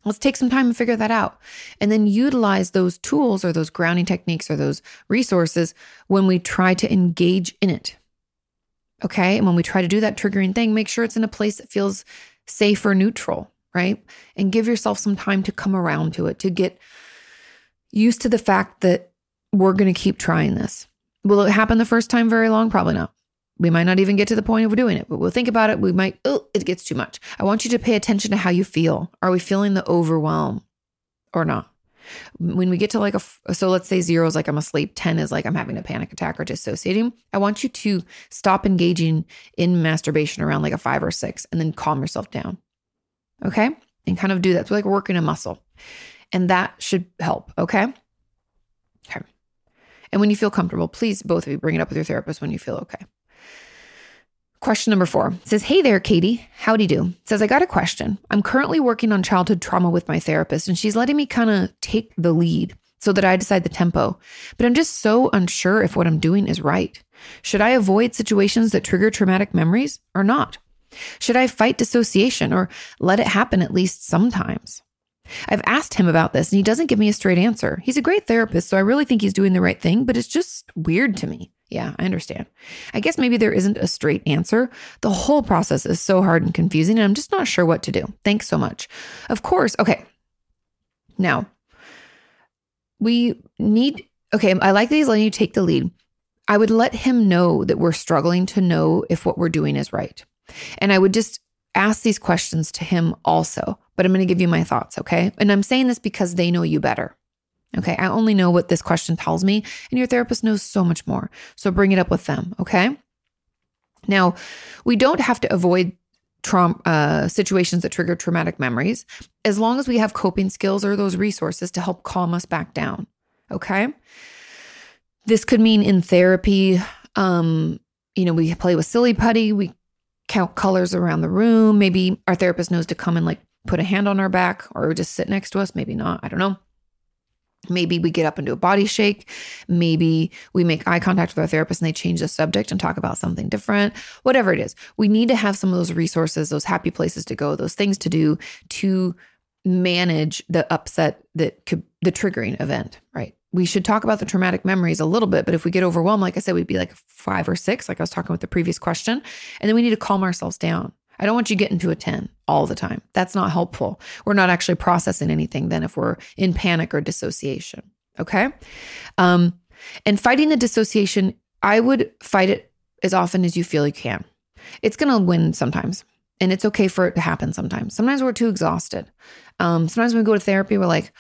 Let's take some time and figure that out. And then utilize those tools or those grounding techniques or those resources when we try to engage in it. Okay. And when we try to do that triggering thing, make sure it's in a place that feels safe or neutral, right? And give yourself some time to come around to it, to get used to the fact that we're going to keep trying this. Will it happen the first time very long? Probably not. We might not even get to the point of doing it, but we'll think about it. We might, oh, it gets too much. I want you to pay attention to how you feel. Are we feeling the overwhelm or not? When we get to like a, so let's say zero is like I'm asleep, 10 is like I'm having a panic attack or dissociating. I want you to stop engaging in masturbation around like a five or six and then calm yourself down. Okay. And kind of do that. It's like working a muscle. And that should help. Okay. Okay. And when you feel comfortable, please both of you bring it up with your therapist when you feel okay. Question number four says, Hey there, Kati. Howdy do. Says, I got a question. I'm currently working on childhood trauma with my therapist, and she's letting me kind of take the lead so that I decide the tempo. But I'm just so unsure if what I'm doing is right. Should I avoid situations that trigger traumatic memories or not? Should I fight dissociation or let it happen at least sometimes? I've asked him about this and he doesn't give me a straight answer. He's a great therapist, so I really think he's doing the right thing, but it's just weird to me. Yeah, I understand. I guess maybe there isn't a straight answer. The whole process is so hard and confusing, and I'm just not sure what to do. Thanks so much. Of course. Okay. Now, we need, okay, I like that he's letting you take the lead. I would let him know that we're struggling to know if what we're doing is right. And I would just ask these questions to him also, but I'm going to give you my thoughts, okay? And I'm saying this because they know you better. Okay. I only know what this question tells me, and your therapist knows so much more. So bring it up with them. Okay. Now, we don't have to avoid uh, situations that trigger traumatic memories as long as we have coping skills or those resources to help calm us back down. Okay. This could mean in therapy, um, you know, we play with silly putty, we count colors around the room. Maybe our therapist knows to come and like put a hand on our back or just sit next to us. Maybe not. I don't know. Maybe we get up and do a body shake. Maybe we make eye contact with our therapist and they change the subject and talk about something different. Whatever it is, we need to have some of those resources, those happy places to go, those things to do to manage the upset that could, the triggering event, right? We should talk about the traumatic memories a little bit, but if we get overwhelmed, like I said, we'd be like five or six, like I was talking with the previous question. And then we need to calm ourselves down. I don't want you getting to a 10 all the time. That's not helpful. We're not actually processing anything then if we're in panic or dissociation. Okay. Um, and fighting the dissociation, I would fight it as often as you feel you can. It's going to win sometimes. And it's okay for it to happen sometimes. Sometimes we're too exhausted. Um, sometimes when we go to therapy, we're like,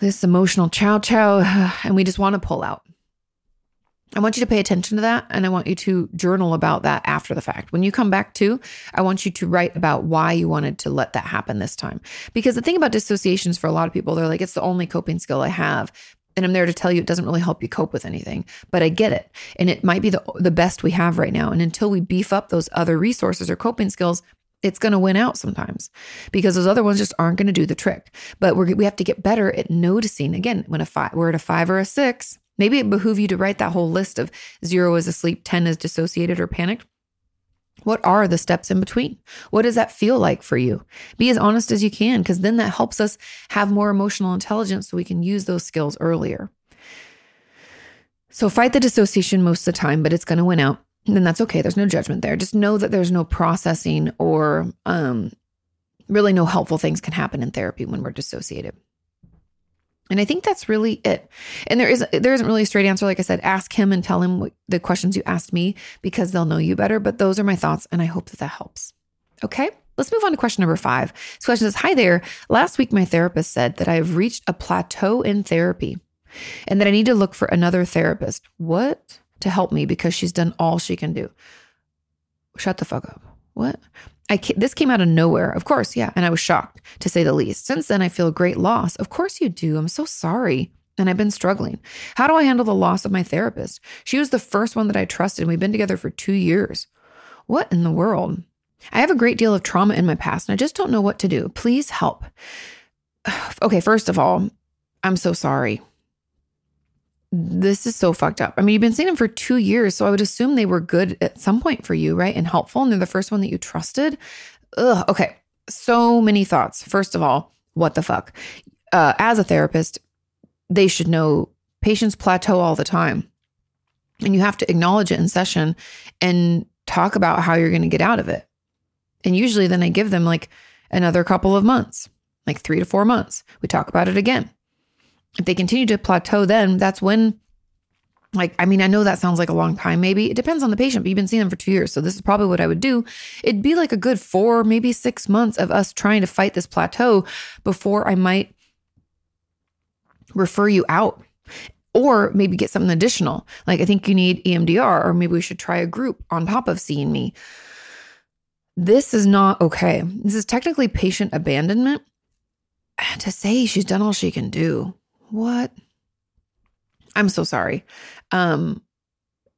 this emotional chow chow, [sighs] and we just want to pull out. I want you to pay attention to that and I want you to journal about that after the fact. When you come back to, I want you to write about why you wanted to let that happen this time. Because the thing about dissociations for a lot of people, they're like, it's the only coping skill I have. And I'm there to tell you it doesn't really help you cope with anything, but I get it. And it might be the, the best we have right now. And until we beef up those other resources or coping skills, it's going to win out sometimes because those other ones just aren't going to do the trick. But we're, we have to get better at noticing. Again, when a five, we're at a five or a six, maybe it behoove you to write that whole list of zero is asleep, 10 is dissociated or panicked. What are the steps in between? What does that feel like for you? Be as honest as you can, because then that helps us have more emotional intelligence so we can use those skills earlier. So fight the dissociation most of the time, but it's going to win out then that's okay. There's no judgment there. Just know that there's no processing or um, really no helpful things can happen in therapy when we're dissociated. And I think that's really it. And there is there isn't really a straight answer. Like I said, ask him and tell him what, the questions you asked me because they'll know you better. But those are my thoughts, and I hope that that helps. Okay, let's move on to question number five. This question says, "Hi there. Last week, my therapist said that I have reached a plateau in therapy, and that I need to look for another therapist. What to help me because she's done all she can do. Shut the fuck up. What? I this came out of nowhere. Of course, yeah, and I was shocked to say the least. Since then I feel great loss. Of course you do. I'm so sorry. And I've been struggling. How do I handle the loss of my therapist? She was the first one that I trusted and we've been together for 2 years. What in the world? I have a great deal of trauma in my past and I just don't know what to do. Please help. [sighs] Okay, first of all, I'm so sorry this is so fucked up. I mean, you've been seeing them for two years, so I would assume they were good at some point for you, right? And helpful, and they're the first one that you trusted. Ugh, okay. So many thoughts. First of all, what the fuck? Uh, as a therapist, they should know patients plateau all the time. And you have to acknowledge it in session and talk about how you're going to get out of it. And usually then I give them like another couple of months, like three to four months. We talk about it again if they continue to plateau, then that's when, like, I mean, I know that sounds like a long time, maybe. It depends on the patient, but you've been seeing them for two years. So this is probably what I would do. It'd be like a good four, maybe six months of us trying to fight this plateau before I might refer you out or maybe get something additional. Like, I think you need EMDR, or maybe we should try a group on top of seeing me. This is not okay. This is technically patient abandonment. [sighs] To say she's done all she can do what? I'm so sorry. Um,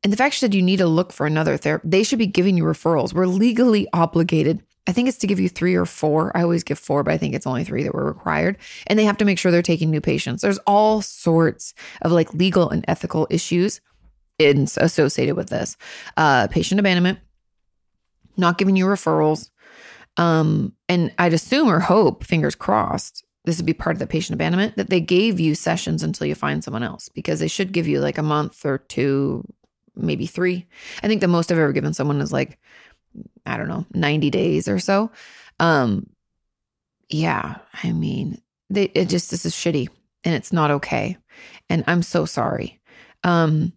and the fact that you need to look for another therapist, they should be giving you referrals. We're legally obligated. I think it's to give you three or four. I always give four, but I think it's only three that were required. And they have to make sure they're taking new patients. There's all sorts of like legal and ethical issues in, associated with this. Uh, patient abandonment, not giving you referrals. Um, and I'd assume or hope, fingers crossed, this would be part of the patient abandonment that they gave you sessions until you find someone else because they should give you like a month or two, maybe three. I think the most I've ever given someone is like, I don't know, 90 days or so. Um, yeah, I mean, they, it just, this is shitty and it's not okay. And I'm so sorry. Um,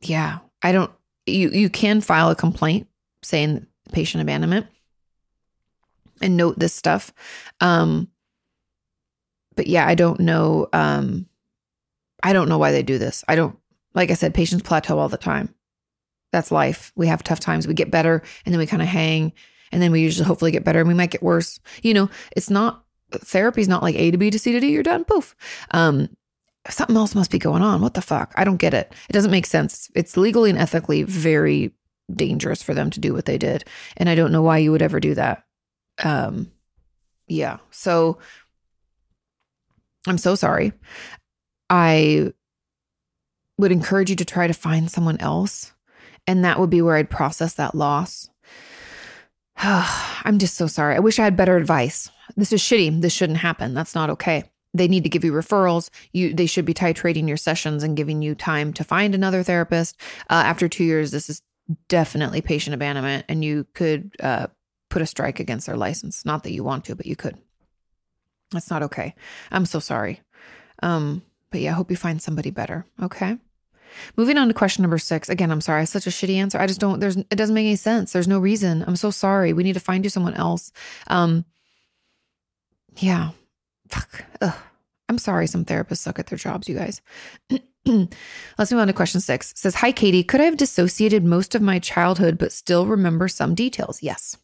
yeah, I don't, you, you can file a complaint saying patient abandonment and note this stuff. Um, but yeah, I don't know. Um, I don't know why they do this. I don't, like I said, patients plateau all the time. That's life. We have tough times. We get better and then we kind of hang and then we usually hopefully get better and we might get worse. You know, it's not, therapy is not like A to B to C to D, you're done, poof. Um, something else must be going on. What the fuck? I don't get it. It doesn't make sense. It's legally and ethically very dangerous for them to do what they did. And I don't know why you would ever do that. Um, yeah. So I'm so sorry. I would encourage you to try to find someone else. And that would be where I'd process that loss. [sighs] I'm just so sorry. I wish I had better advice. This is shitty. This shouldn't happen. That's not okay. They need to give you referrals. You they should be titrating your sessions and giving you time to find another therapist. Uh, after two years, this is definitely patient abandonment, and you could uh, put a strike against their license. Not that you want to, but you could. That's not okay. I'm so sorry. Um, but yeah, I hope you find somebody better. Okay. Moving on to question number six. Again, I'm sorry. Such a shitty answer. I just don't, there's, it doesn't make any sense. There's no reason. I'm so sorry. We need to find you someone else. Um, yeah. Fuck. Ugh. I'm sorry, some therapists suck at their jobs, you guys. [clears throat] Let's move on to question six. It says, Hi, Kati. Could I have dissociated most of my childhood but still remember some details? Yes.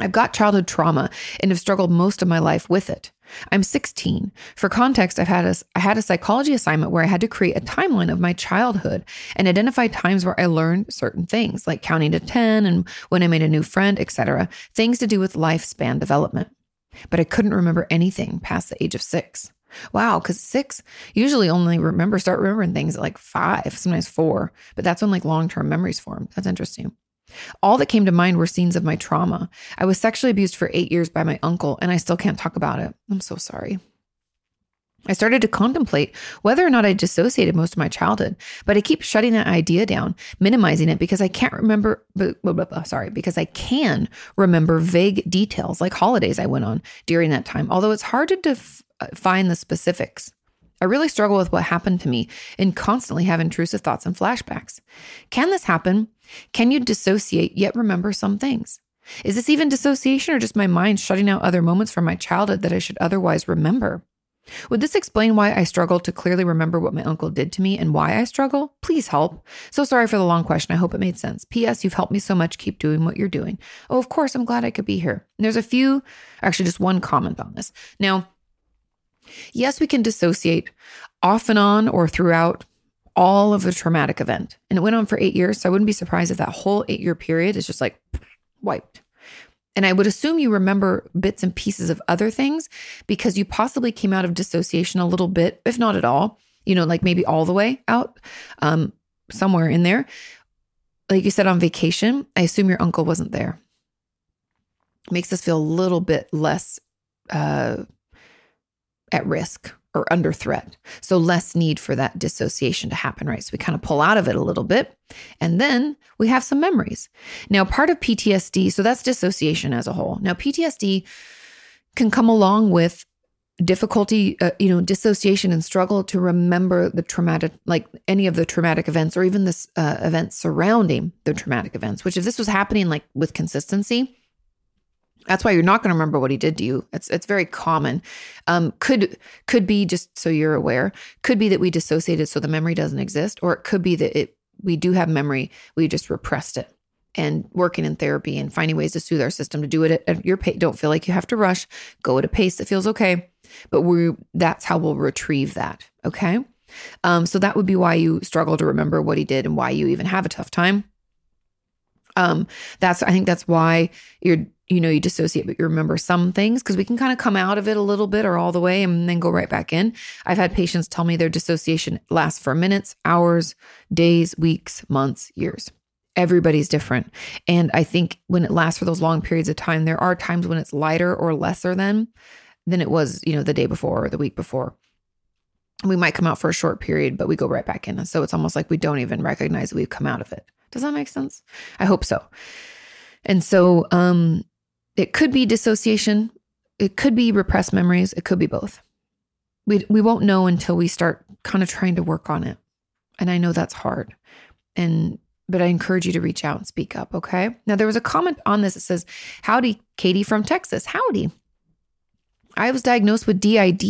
I've got childhood trauma and have struggled most of my life with it. I'm 16. For context, I've had a, I had a psychology assignment where I had to create a timeline of my childhood and identify times where I learned certain things, like counting to 10 and when I made a new friend, etc. Things to do with lifespan development. But I couldn't remember anything past the age of six. Wow, because six usually only remember start remembering things at like five, sometimes four, but that's when like long term memories form. That's interesting. All that came to mind were scenes of my trauma. I was sexually abused for eight years by my uncle, and I still can't talk about it. I'm so sorry. I started to contemplate whether or not I dissociated most of my childhood, but I keep shutting that idea down, minimizing it because I can't remember, blah, blah, blah, sorry, because I can remember vague details like holidays I went on during that time, although it's hard to def- uh, find the specifics. I really struggle with what happened to me and constantly have intrusive thoughts and flashbacks. Can this happen can you dissociate yet remember some things? Is this even dissociation or just my mind shutting out other moments from my childhood that I should otherwise remember? Would this explain why I struggle to clearly remember what my uncle did to me and why I struggle? Please help. So sorry for the long question. I hope it made sense. P.S. You've helped me so much. Keep doing what you're doing. Oh, of course. I'm glad I could be here. And there's a few, actually, just one comment on this. Now, yes, we can dissociate off and on or throughout all of the traumatic event. And it went on for eight years. So I wouldn't be surprised if that whole eight year period is just like wiped. And I would assume you remember bits and pieces of other things because you possibly came out of dissociation a little bit, if not at all, you know, like maybe all the way out, um, somewhere in there. Like you said on vacation, I assume your uncle wasn't there. Makes us feel a little bit less uh, at risk or under threat. So less need for that dissociation to happen, right? So we kind of pull out of it a little bit and then we have some memories. Now, part of PTSD, so that's dissociation as a whole. Now, PTSD can come along with difficulty, uh, you know, dissociation and struggle to remember the traumatic, like any of the traumatic events or even this uh, events surrounding the traumatic events, which if this was happening like with consistency, that's why you're not going to remember what he did to you. It's it's very common. Um, could could be just so you're aware. Could be that we dissociated so the memory doesn't exist, or it could be that it we do have memory. We just repressed it. And working in therapy and finding ways to soothe our system to do it at, your pace. Don't feel like you have to rush. Go at a pace that feels okay. But we that's how we'll retrieve that. Okay. Um, so that would be why you struggle to remember what he did and why you even have a tough time. Um, that's I think that's why you're you know, you dissociate, but you remember some things because we can kind of come out of it a little bit or all the way and then go right back in. I've had patients tell me their dissociation lasts for minutes, hours, days, weeks, months, years. Everybody's different. And I think when it lasts for those long periods of time, there are times when it's lighter or lesser than than it was, you know, the day before or the week before. We might come out for a short period, but we go right back in. And So it's almost like we don't even recognize we've come out of it. Does that make sense? I hope so. And so um it could be dissociation, it could be repressed memories, it could be both. We we won't know until we start kind of trying to work on it. And I know that's hard. And but I encourage you to reach out and speak up, okay? Now there was a comment on this that says, "Howdy, Kati from Texas. Howdy." I was diagnosed with DID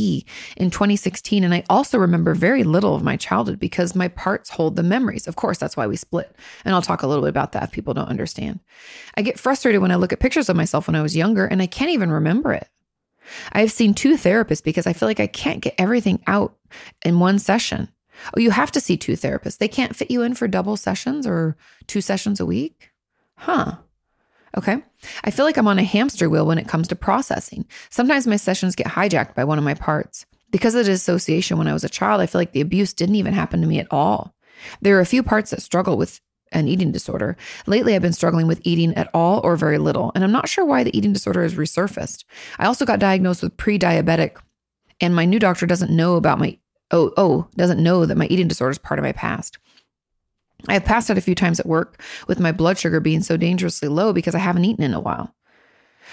in 2016, and I also remember very little of my childhood because my parts hold the memories. Of course, that's why we split. And I'll talk a little bit about that if people don't understand. I get frustrated when I look at pictures of myself when I was younger and I can't even remember it. I've seen two therapists because I feel like I can't get everything out in one session. Oh, you have to see two therapists. They can't fit you in for double sessions or two sessions a week? Huh. Okay. I feel like I'm on a hamster wheel when it comes to processing. Sometimes my sessions get hijacked by one of my parts. Because of the dissociation when I was a child, I feel like the abuse didn't even happen to me at all. There are a few parts that struggle with an eating disorder. Lately, I've been struggling with eating at all or very little, and I'm not sure why the eating disorder has resurfaced. I also got diagnosed with pre diabetic, and my new doctor doesn't know about my, oh, oh, doesn't know that my eating disorder is part of my past. I have passed out a few times at work with my blood sugar being so dangerously low because I haven't eaten in a while.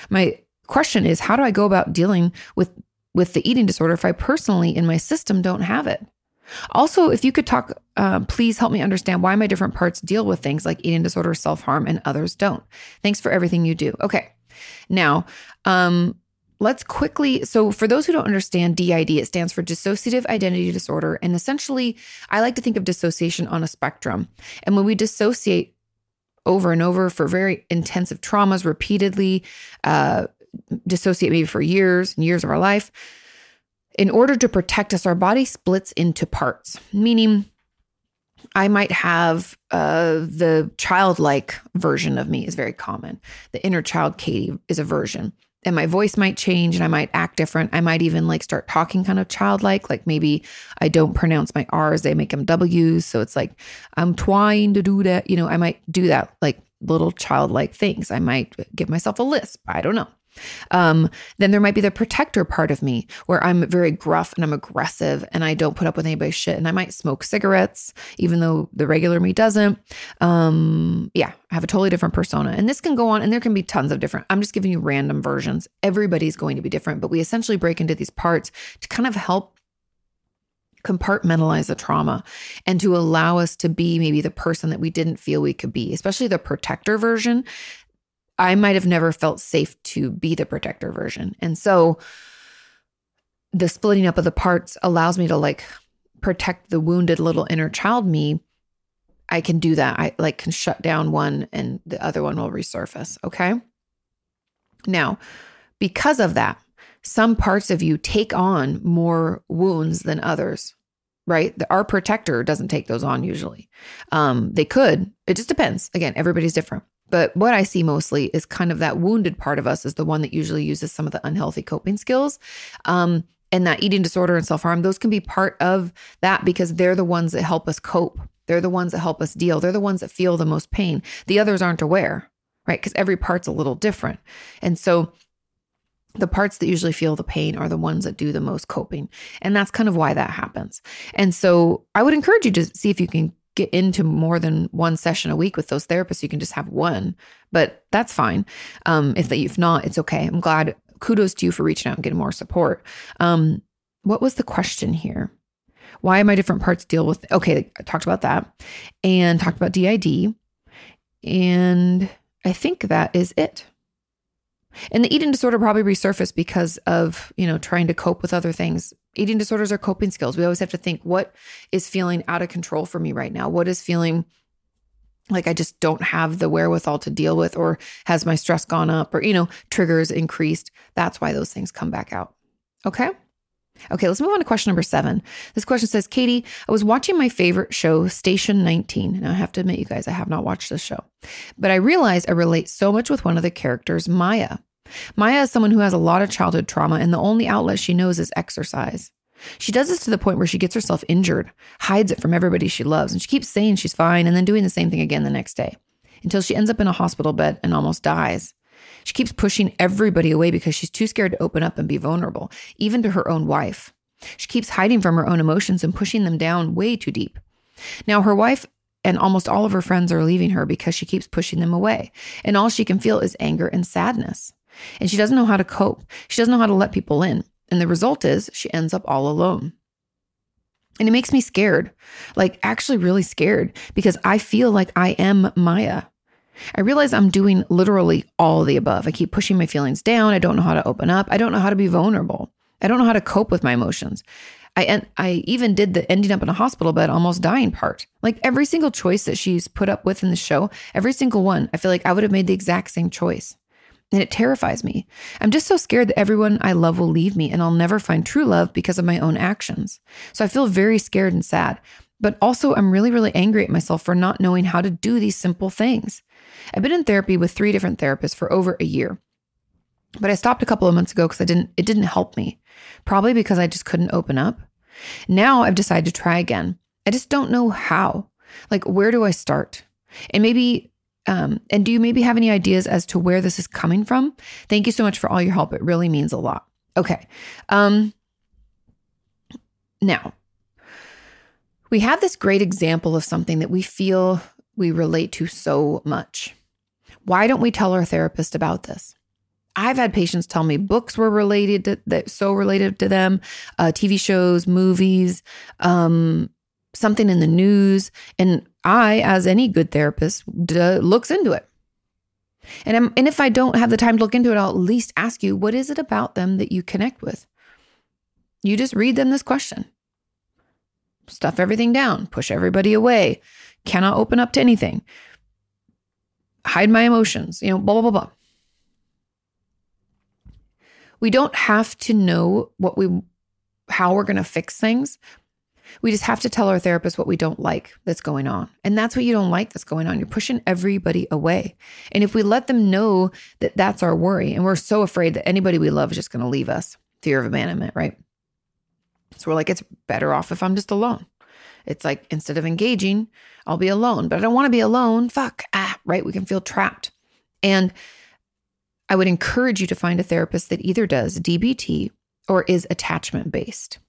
My question is how do I go about dealing with with the eating disorder if I personally in my system don't have it? Also, if you could talk, uh, please help me understand why my different parts deal with things like eating disorder, self harm, and others don't. Thanks for everything you do. Okay. Now, um, let's quickly. So, for those who don't understand DID, it stands for dissociative identity disorder. And essentially, I like to think of dissociation on a spectrum. And when we dissociate over and over for very intensive traumas repeatedly, uh, dissociate maybe for years and years of our life, in order to protect us, our body splits into parts, meaning I might have uh, the childlike version of me is very common. The inner child Kati is a version. And my voice might change and I might act different. I might even like start talking kind of childlike. Like maybe I don't pronounce my R's, they make them W's. So it's like, I'm trying to do that. You know, I might do that like little childlike things. I might give myself a lisp. I don't know. Um, then there might be the protector part of me where I'm very gruff and I'm aggressive and I don't put up with anybody's shit. And I might smoke cigarettes, even though the regular me doesn't. Um, yeah, I have a totally different persona. And this can go on, and there can be tons of different. I'm just giving you random versions. Everybody's going to be different, but we essentially break into these parts to kind of help compartmentalize the trauma and to allow us to be maybe the person that we didn't feel we could be, especially the protector version. I might have never felt safe to be the protector version. And so the splitting up of the parts allows me to like protect the wounded little inner child me. I can do that. I like can shut down one and the other one will resurface. Okay. Now, because of that, some parts of you take on more wounds than others, right? Our protector doesn't take those on usually. Um, they could. It just depends. Again, everybody's different. But what I see mostly is kind of that wounded part of us is the one that usually uses some of the unhealthy coping skills. Um, and that eating disorder and self harm, those can be part of that because they're the ones that help us cope. They're the ones that help us deal. They're the ones that feel the most pain. The others aren't aware, right? Because every part's a little different. And so the parts that usually feel the pain are the ones that do the most coping. And that's kind of why that happens. And so I would encourage you to see if you can get into more than one session a week with those therapists. You can just have one, but that's fine. Um, if that if not, it's okay. I'm glad. Kudos to you for reaching out and getting more support. Um, what was the question here? Why my different parts deal with? Okay, I talked about that and talked about DID, and I think that is it. And the eating disorder probably resurfaced because of, you know, trying to cope with other things. Eating disorders are coping skills. We always have to think what is feeling out of control for me right now? What is feeling like I just don't have the wherewithal to deal with, or has my stress gone up, or, you know, triggers increased? That's why those things come back out. Okay. Okay, let's move on to question number seven. This question says, Kati, I was watching my favorite show, Station 19. Now, I have to admit, you guys, I have not watched this show, but I realized I relate so much with one of the characters, Maya. Maya is someone who has a lot of childhood trauma, and the only outlet she knows is exercise. She does this to the point where she gets herself injured, hides it from everybody she loves, and she keeps saying she's fine and then doing the same thing again the next day until she ends up in a hospital bed and almost dies. She keeps pushing everybody away because she's too scared to open up and be vulnerable, even to her own wife. She keeps hiding from her own emotions and pushing them down way too deep. Now, her wife and almost all of her friends are leaving her because she keeps pushing them away, and all she can feel is anger and sadness. And she doesn't know how to cope. She doesn't know how to let people in. And the result is she ends up all alone. And it makes me scared, like actually really scared, because I feel like I am Maya. I realize I'm doing literally all the above. I keep pushing my feelings down. I don't know how to open up. I don't know how to be vulnerable. I don't know how to cope with my emotions. I I even did the ending up in a hospital bed, almost dying part. Like every single choice that she's put up with in the show, every single one, I feel like I would have made the exact same choice. And it terrifies me. I'm just so scared that everyone I love will leave me and I'll never find true love because of my own actions. So I feel very scared and sad. But also, I'm really, really angry at myself for not knowing how to do these simple things. I've been in therapy with three different therapists for over a year. But I stopped a couple of months ago because I didn't it didn't help me. Probably because I just couldn't open up. Now I've decided to try again. I just don't know how. Like where do I start? And maybe um, and do you maybe have any ideas as to where this is coming from? Thank you so much for all your help. It really means a lot. Okay. Um, now, we have this great example of something that we feel we relate to so much. Why don't we tell our therapist about this? I've had patients tell me books were related to that, so related to them, uh, TV shows, movies, um, something in the news. And I, as any good therapist, d- looks into it. And, I'm, and if I don't have the time to look into it, I'll at least ask you, what is it about them that you connect with? You just read them this question. Stuff everything down, push everybody away, cannot open up to anything, hide my emotions, you know, blah, blah, blah, blah. We don't have to know what we how we're going to fix things. We just have to tell our therapist what we don't like that's going on. And that's what you don't like that's going on. You're pushing everybody away. And if we let them know that that's our worry, and we're so afraid that anybody we love is just going to leave us, fear of abandonment, right? So we're like, it's better off if I'm just alone. It's like instead of engaging, I'll be alone, but I don't want to be alone. Fuck, ah, right? We can feel trapped. And I would encourage you to find a therapist that either does DBT or is attachment based.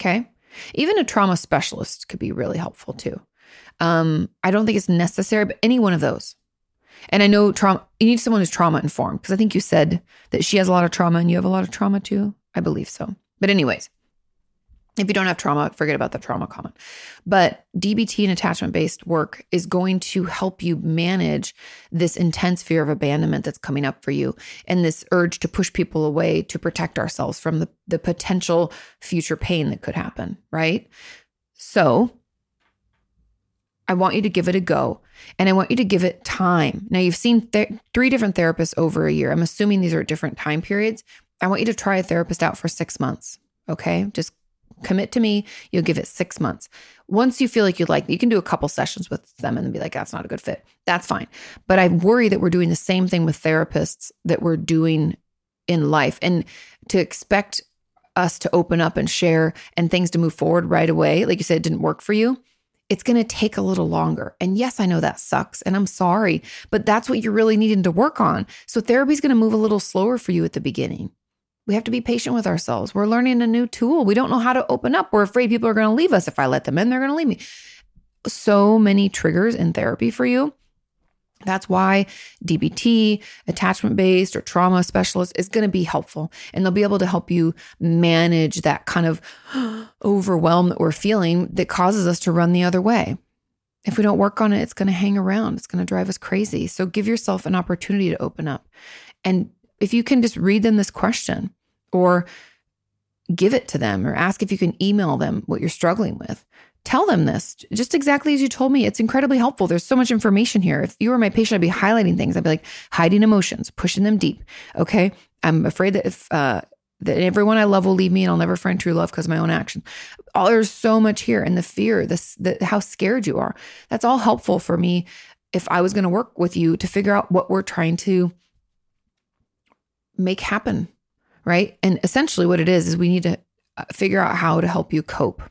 Okay. Even a trauma specialist could be really helpful too. Um, I don't think it's necessary, but any one of those. And I know trauma, you need someone who's trauma informed because I think you said that she has a lot of trauma and you have a lot of trauma too. I believe so. But, anyways, if you don't have trauma, forget about the trauma comment. But DBT and attachment based work is going to help you manage this intense fear of abandonment that's coming up for you and this urge to push people away to protect ourselves from the, the potential future pain that could happen, right? So I want you to give it a go and I want you to give it time. Now, you've seen th- three different therapists over a year. I'm assuming these are different time periods. I want you to try a therapist out for six months. Okay. Just commit to me. You'll give it six months. Once you feel like you like, you can do a couple sessions with them and then be like, that's not a good fit. That's fine. But I worry that we're doing the same thing with therapists that we're doing in life. And to expect us to open up and share and things to move forward right away, like you said, it didn't work for you. It's going to take a little longer. And yes, I know that sucks and I'm sorry, but that's what you're really needing to work on. So therapy is going to move a little slower for you at the beginning. We have to be patient with ourselves. We're learning a new tool. We don't know how to open up. We're afraid people are going to leave us. If I let them in, they're going to leave me. So many triggers in therapy for you. That's why DBT, attachment based, or trauma specialist is going to be helpful. And they'll be able to help you manage that kind of [gasps] overwhelm that we're feeling that causes us to run the other way. If we don't work on it, it's going to hang around. It's going to drive us crazy. So give yourself an opportunity to open up. And if you can just read them this question, or give it to them or ask if you can email them what you're struggling with. Tell them this just exactly as you told me. It's incredibly helpful. There's so much information here. If you were my patient, I'd be highlighting things. I'd be like hiding emotions, pushing them deep. Okay. I'm afraid that if, uh, that everyone I love will leave me and I'll never find true love because of my own action. All there's so much here, and the fear, this, the how scared you are. That's all helpful for me if I was going to work with you to figure out what we're trying to make happen right? And essentially, what it is, is we need to uh, figure out how to help you cope.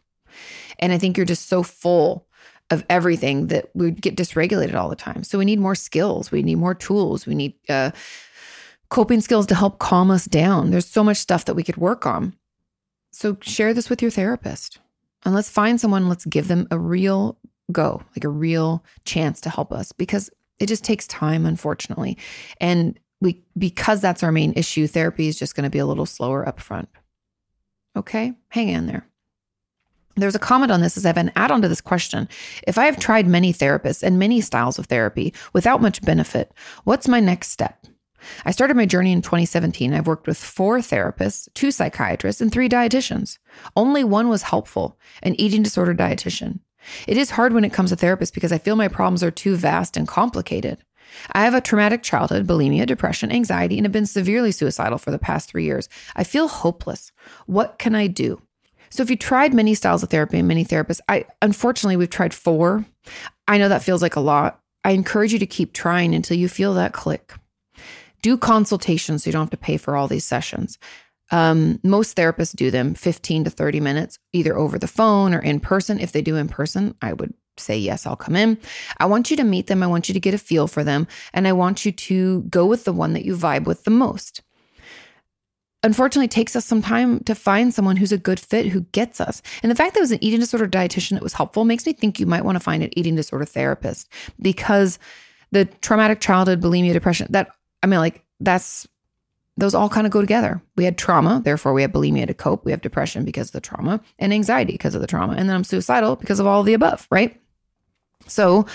And I think you're just so full of everything that we get dysregulated all the time. So we need more skills. We need more tools. We need uh, coping skills to help calm us down. There's so much stuff that we could work on. So share this with your therapist and let's find someone, let's give them a real go, like a real chance to help us because it just takes time, unfortunately. And we because that's our main issue, therapy is just going to be a little slower up front. Okay, hang in there. There's a comment on this as I've an add on to this question. If I have tried many therapists and many styles of therapy without much benefit, what's my next step? I started my journey in 2017. I've worked with four therapists, two psychiatrists, and three dietitians. Only one was helpful an eating disorder dietitian. It is hard when it comes to therapists because I feel my problems are too vast and complicated. I have a traumatic childhood, bulimia, depression, anxiety, and have been severely suicidal for the past three years. I feel hopeless. What can I do? So, if you tried many styles of therapy and many therapists, I unfortunately we've tried four. I know that feels like a lot. I encourage you to keep trying until you feel that click. Do consultations so you don't have to pay for all these sessions. Um, most therapists do them 15 to 30 minutes, either over the phone or in person. If they do in person, I would say, Yes, I'll come in. I want you to meet them. I want you to get a feel for them. And I want you to go with the one that you vibe with the most. Unfortunately, it takes us some time to find someone who's a good fit who gets us. And the fact that it was an eating disorder dietitian that was helpful makes me think you might want to find an eating disorder therapist because the traumatic childhood, bulimia, depression, that, I mean, like, that's those all kind of go together. We had trauma, therefore we have bulimia to cope. We have depression because of the trauma and anxiety because of the trauma. And then I'm suicidal because of all of the above, right? So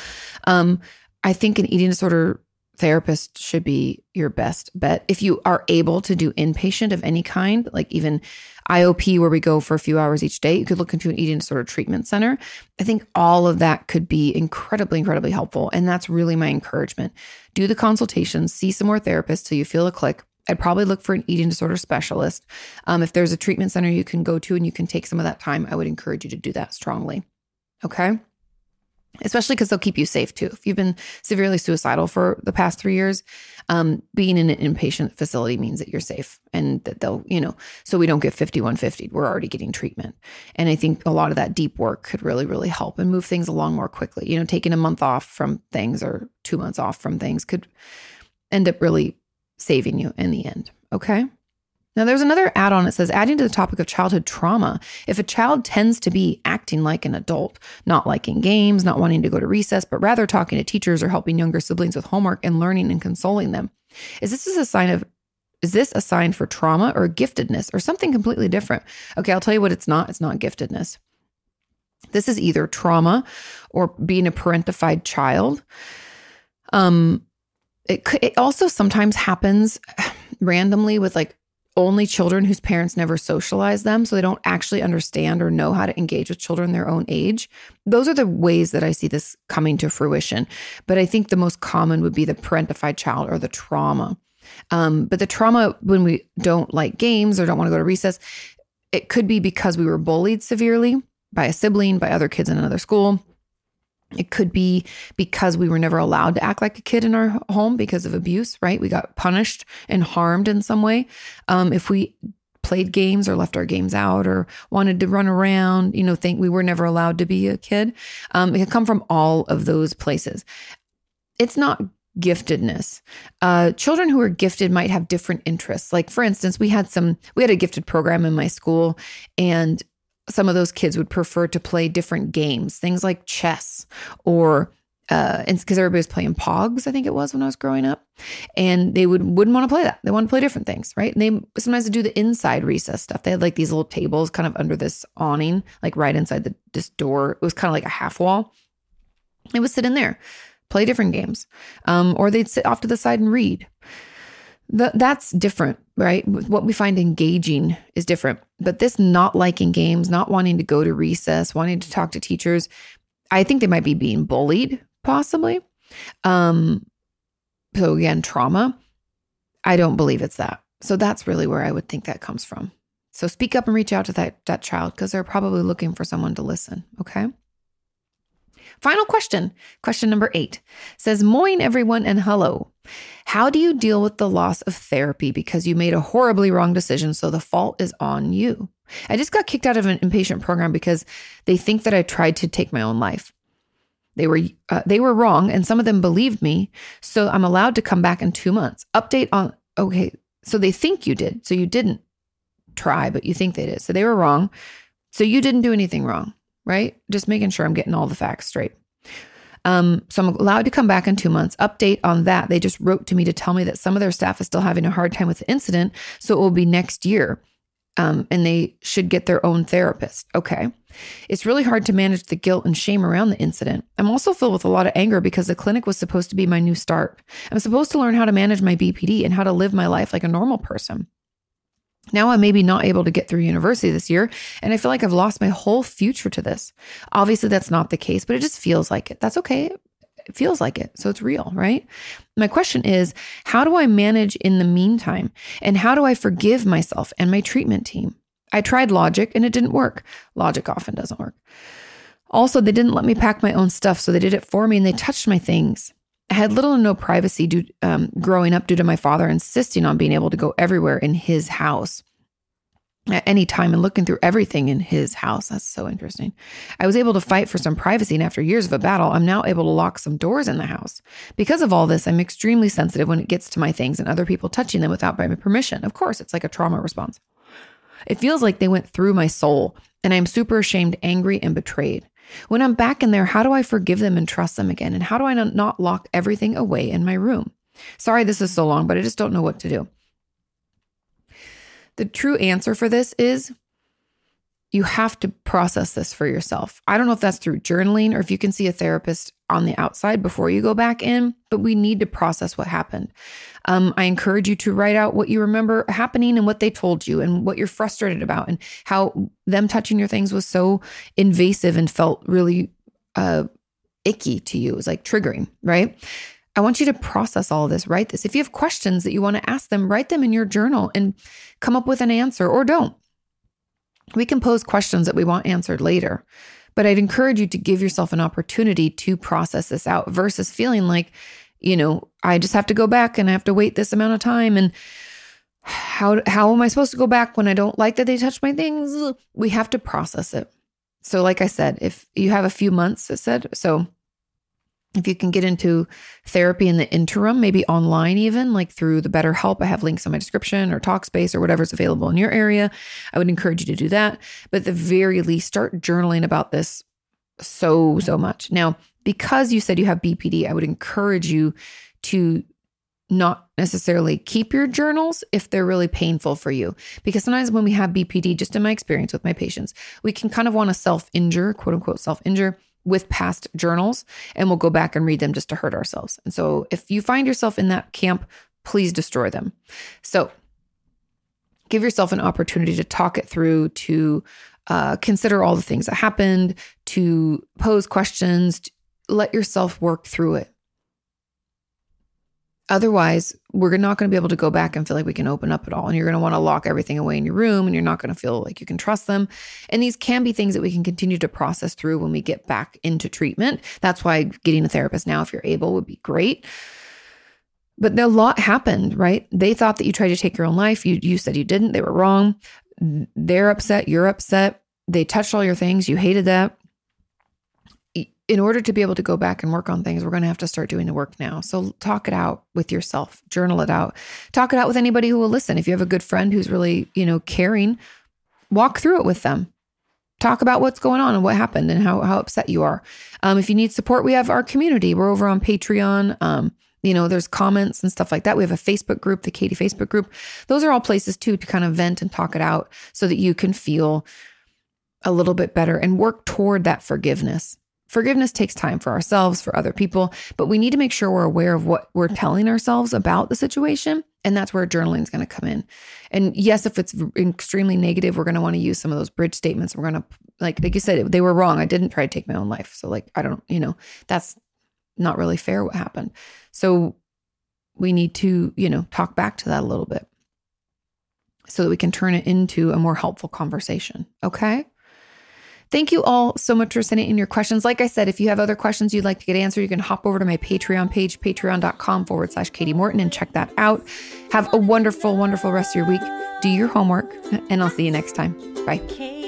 um, I think an eating disorder therapist should be your best bet. If you are able to do inpatient of any kind, like even IOP, where we go for a few hours each day, you could look into an eating disorder treatment center. I think all of that could be incredibly, incredibly helpful. And that's really my encouragement. Do the consultations, see some more therapists till you feel a click. I'd probably look for an eating disorder specialist. Um, if there's a treatment center you can go to and you can take some of that time, I would encourage you to do that strongly. Okay especially because they'll keep you safe too. If you've been severely suicidal for the past three years, um, being in an inpatient facility means that you're safe and that they'll, you know, so we don't get 5150. We're already getting treatment. And I think a lot of that deep work could really, really help and move things along more quickly. You know, taking a month off from things or two months off from things could end up really saving you in the end. Okay. Now, there's another add on that says adding to the topic of childhood trauma. If a child tends to be acting like an adult, not liking games, not wanting to go to recess, but rather talking to teachers or helping younger siblings with homework and learning and consoling them, is this a sign of is this a sign for trauma or giftedness or something completely different? Okay, I'll tell you what it's not. It's not giftedness. This is either trauma or being a parentified child. Um, it, it also sometimes happens randomly with like only children whose parents never socialize them, so they don't actually understand or know how to engage with children their own age. Those are the ways that I see this coming to fruition. But I think the most common would be the parentified child or the trauma. Um, but the trauma when we don't like games or don't want to go to recess, it could be because we were bullied severely by a sibling, by other kids in another school. It could be because we were never allowed to act like a kid in our home because of abuse, right? We got punished and harmed in some way. Um, if we played games or left our games out or wanted to run around, you know, think we were never allowed to be a kid. Um, it could come from all of those places. It's not giftedness. Uh, children who are gifted might have different interests. Like, for instance, we had some, we had a gifted program in my school, and some of those kids would prefer to play different games, things like chess or uh, because everybody was playing Pogs, I think it was when I was growing up, and they would wouldn't want to play that. They want to play different things, right? And they sometimes would do the inside recess stuff. They had like these little tables kind of under this awning, like right inside the this door. It was kind of like a half wall. They would sit in there, play different games, um, or they'd sit off to the side and read. The, that's different right? What we find engaging is different. But this not liking games, not wanting to go to recess, wanting to talk to teachers, I think they might be being bullied, possibly. Um, so again, trauma. I don't believe it's that. So that's really where I would think that comes from. So speak up and reach out to that, that child because they're probably looking for someone to listen. Okay. Final question. Question number eight says, Moin, everyone, and hello. How do you deal with the loss of therapy because you made a horribly wrong decision, so the fault is on you? I just got kicked out of an inpatient program because they think that I tried to take my own life. They were uh, they were wrong, and some of them believed me. So I'm allowed to come back in two months. Update on okay. So they think you did. So you didn't try, but you think they did. So they were wrong. So you didn't do anything wrong right? Just making sure I'm getting all the facts straight. Um, so I'm allowed to come back in two months. Update on that. They just wrote to me to tell me that some of their staff is still having a hard time with the incident. So it will be next year. Um, and they should get their own therapist. Okay. It's really hard to manage the guilt and shame around the incident. I'm also filled with a lot of anger because the clinic was supposed to be my new start. I'm supposed to learn how to manage my BPD and how to live my life like a normal person. Now I'm maybe not able to get through university this year, and I feel like I've lost my whole future to this. Obviously, that's not the case, but it just feels like it. That's okay. It feels like it. So it's real, right? My question is how do I manage in the meantime? And how do I forgive myself and my treatment team? I tried logic and it didn't work. Logic often doesn't work. Also, they didn't let me pack my own stuff, so they did it for me and they touched my things. I had little or no privacy due, um, growing up due to my father insisting on being able to go everywhere in his house at any time and looking through everything in his house. That's so interesting. I was able to fight for some privacy, and after years of a battle, I'm now able to lock some doors in the house. Because of all this, I'm extremely sensitive when it gets to my things and other people touching them without my permission. Of course, it's like a trauma response. It feels like they went through my soul, and I'm super ashamed, angry, and betrayed. When I'm back in there, how do I forgive them and trust them again? And how do I not lock everything away in my room? Sorry, this is so long, but I just don't know what to do. The true answer for this is you have to process this for yourself. I don't know if that's through journaling or if you can see a therapist. On the outside before you go back in, but we need to process what happened. Um, I encourage you to write out what you remember happening and what they told you and what you're frustrated about and how them touching your things was so invasive and felt really uh, icky to you. It was like triggering, right? I want you to process all this, write this. If you have questions that you want to ask them, write them in your journal and come up with an answer or don't. We can pose questions that we want answered later. But I'd encourage you to give yourself an opportunity to process this out versus feeling like, you know, I just have to go back and I have to wait this amount of time and how how am I supposed to go back when I don't like that they touch my things? We have to process it. So like I said, if you have a few months, I said, so if you can get into therapy in the interim, maybe online, even like through the BetterHelp, I have links in my description or Talkspace or whatever's available in your area. I would encourage you to do that. But at the very least, start journaling about this so, so much. Now, because you said you have BPD, I would encourage you to not necessarily keep your journals if they're really painful for you. Because sometimes when we have BPD, just in my experience with my patients, we can kind of want to self injure, quote unquote, self injure with past journals and we'll go back and read them just to hurt ourselves. And so if you find yourself in that camp, please destroy them. So give yourself an opportunity to talk it through, to uh, consider all the things that happened, to pose questions, to let yourself work through it. Otherwise, we're not going to be able to go back and feel like we can open up at all. And you're going to want to lock everything away in your room and you're not going to feel like you can trust them. And these can be things that we can continue to process through when we get back into treatment. That's why getting a therapist now, if you're able, would be great. But a lot happened, right? They thought that you tried to take your own life. You, you said you didn't. They were wrong. They're upset. You're upset. They touched all your things. You hated that in order to be able to go back and work on things, we're going to have to start doing the work now. So talk it out with yourself, journal it out, talk it out with anybody who will listen. If you have a good friend who's really, you know, caring, walk through it with them. Talk about what's going on and what happened and how, how upset you are. Um, if you need support, we have our community. We're over on Patreon. Um, you know, there's comments and stuff like that. We have a Facebook group, the Kati Facebook group. Those are all places too to kind of vent and talk it out so that you can feel a little bit better and work toward that forgiveness. Forgiveness takes time for ourselves, for other people, but we need to make sure we're aware of what we're telling ourselves about the situation. And that's where journaling is going to come in. And yes, if it's extremely negative, we're going to want to use some of those bridge statements. We're going to, like, like you said, they were wrong. I didn't try to take my own life. So, like, I don't, you know, that's not really fair what happened. So, we need to, you know, talk back to that a little bit so that we can turn it into a more helpful conversation. Okay. Thank you all so much for sending in your questions. Like I said, if you have other questions you'd like to get answered, you can hop over to my Patreon page, patreon.com forward slash Kati Morton, and check that out. Have a wonderful, wonderful rest of your week. Do your homework, and I'll see you next time. Bye.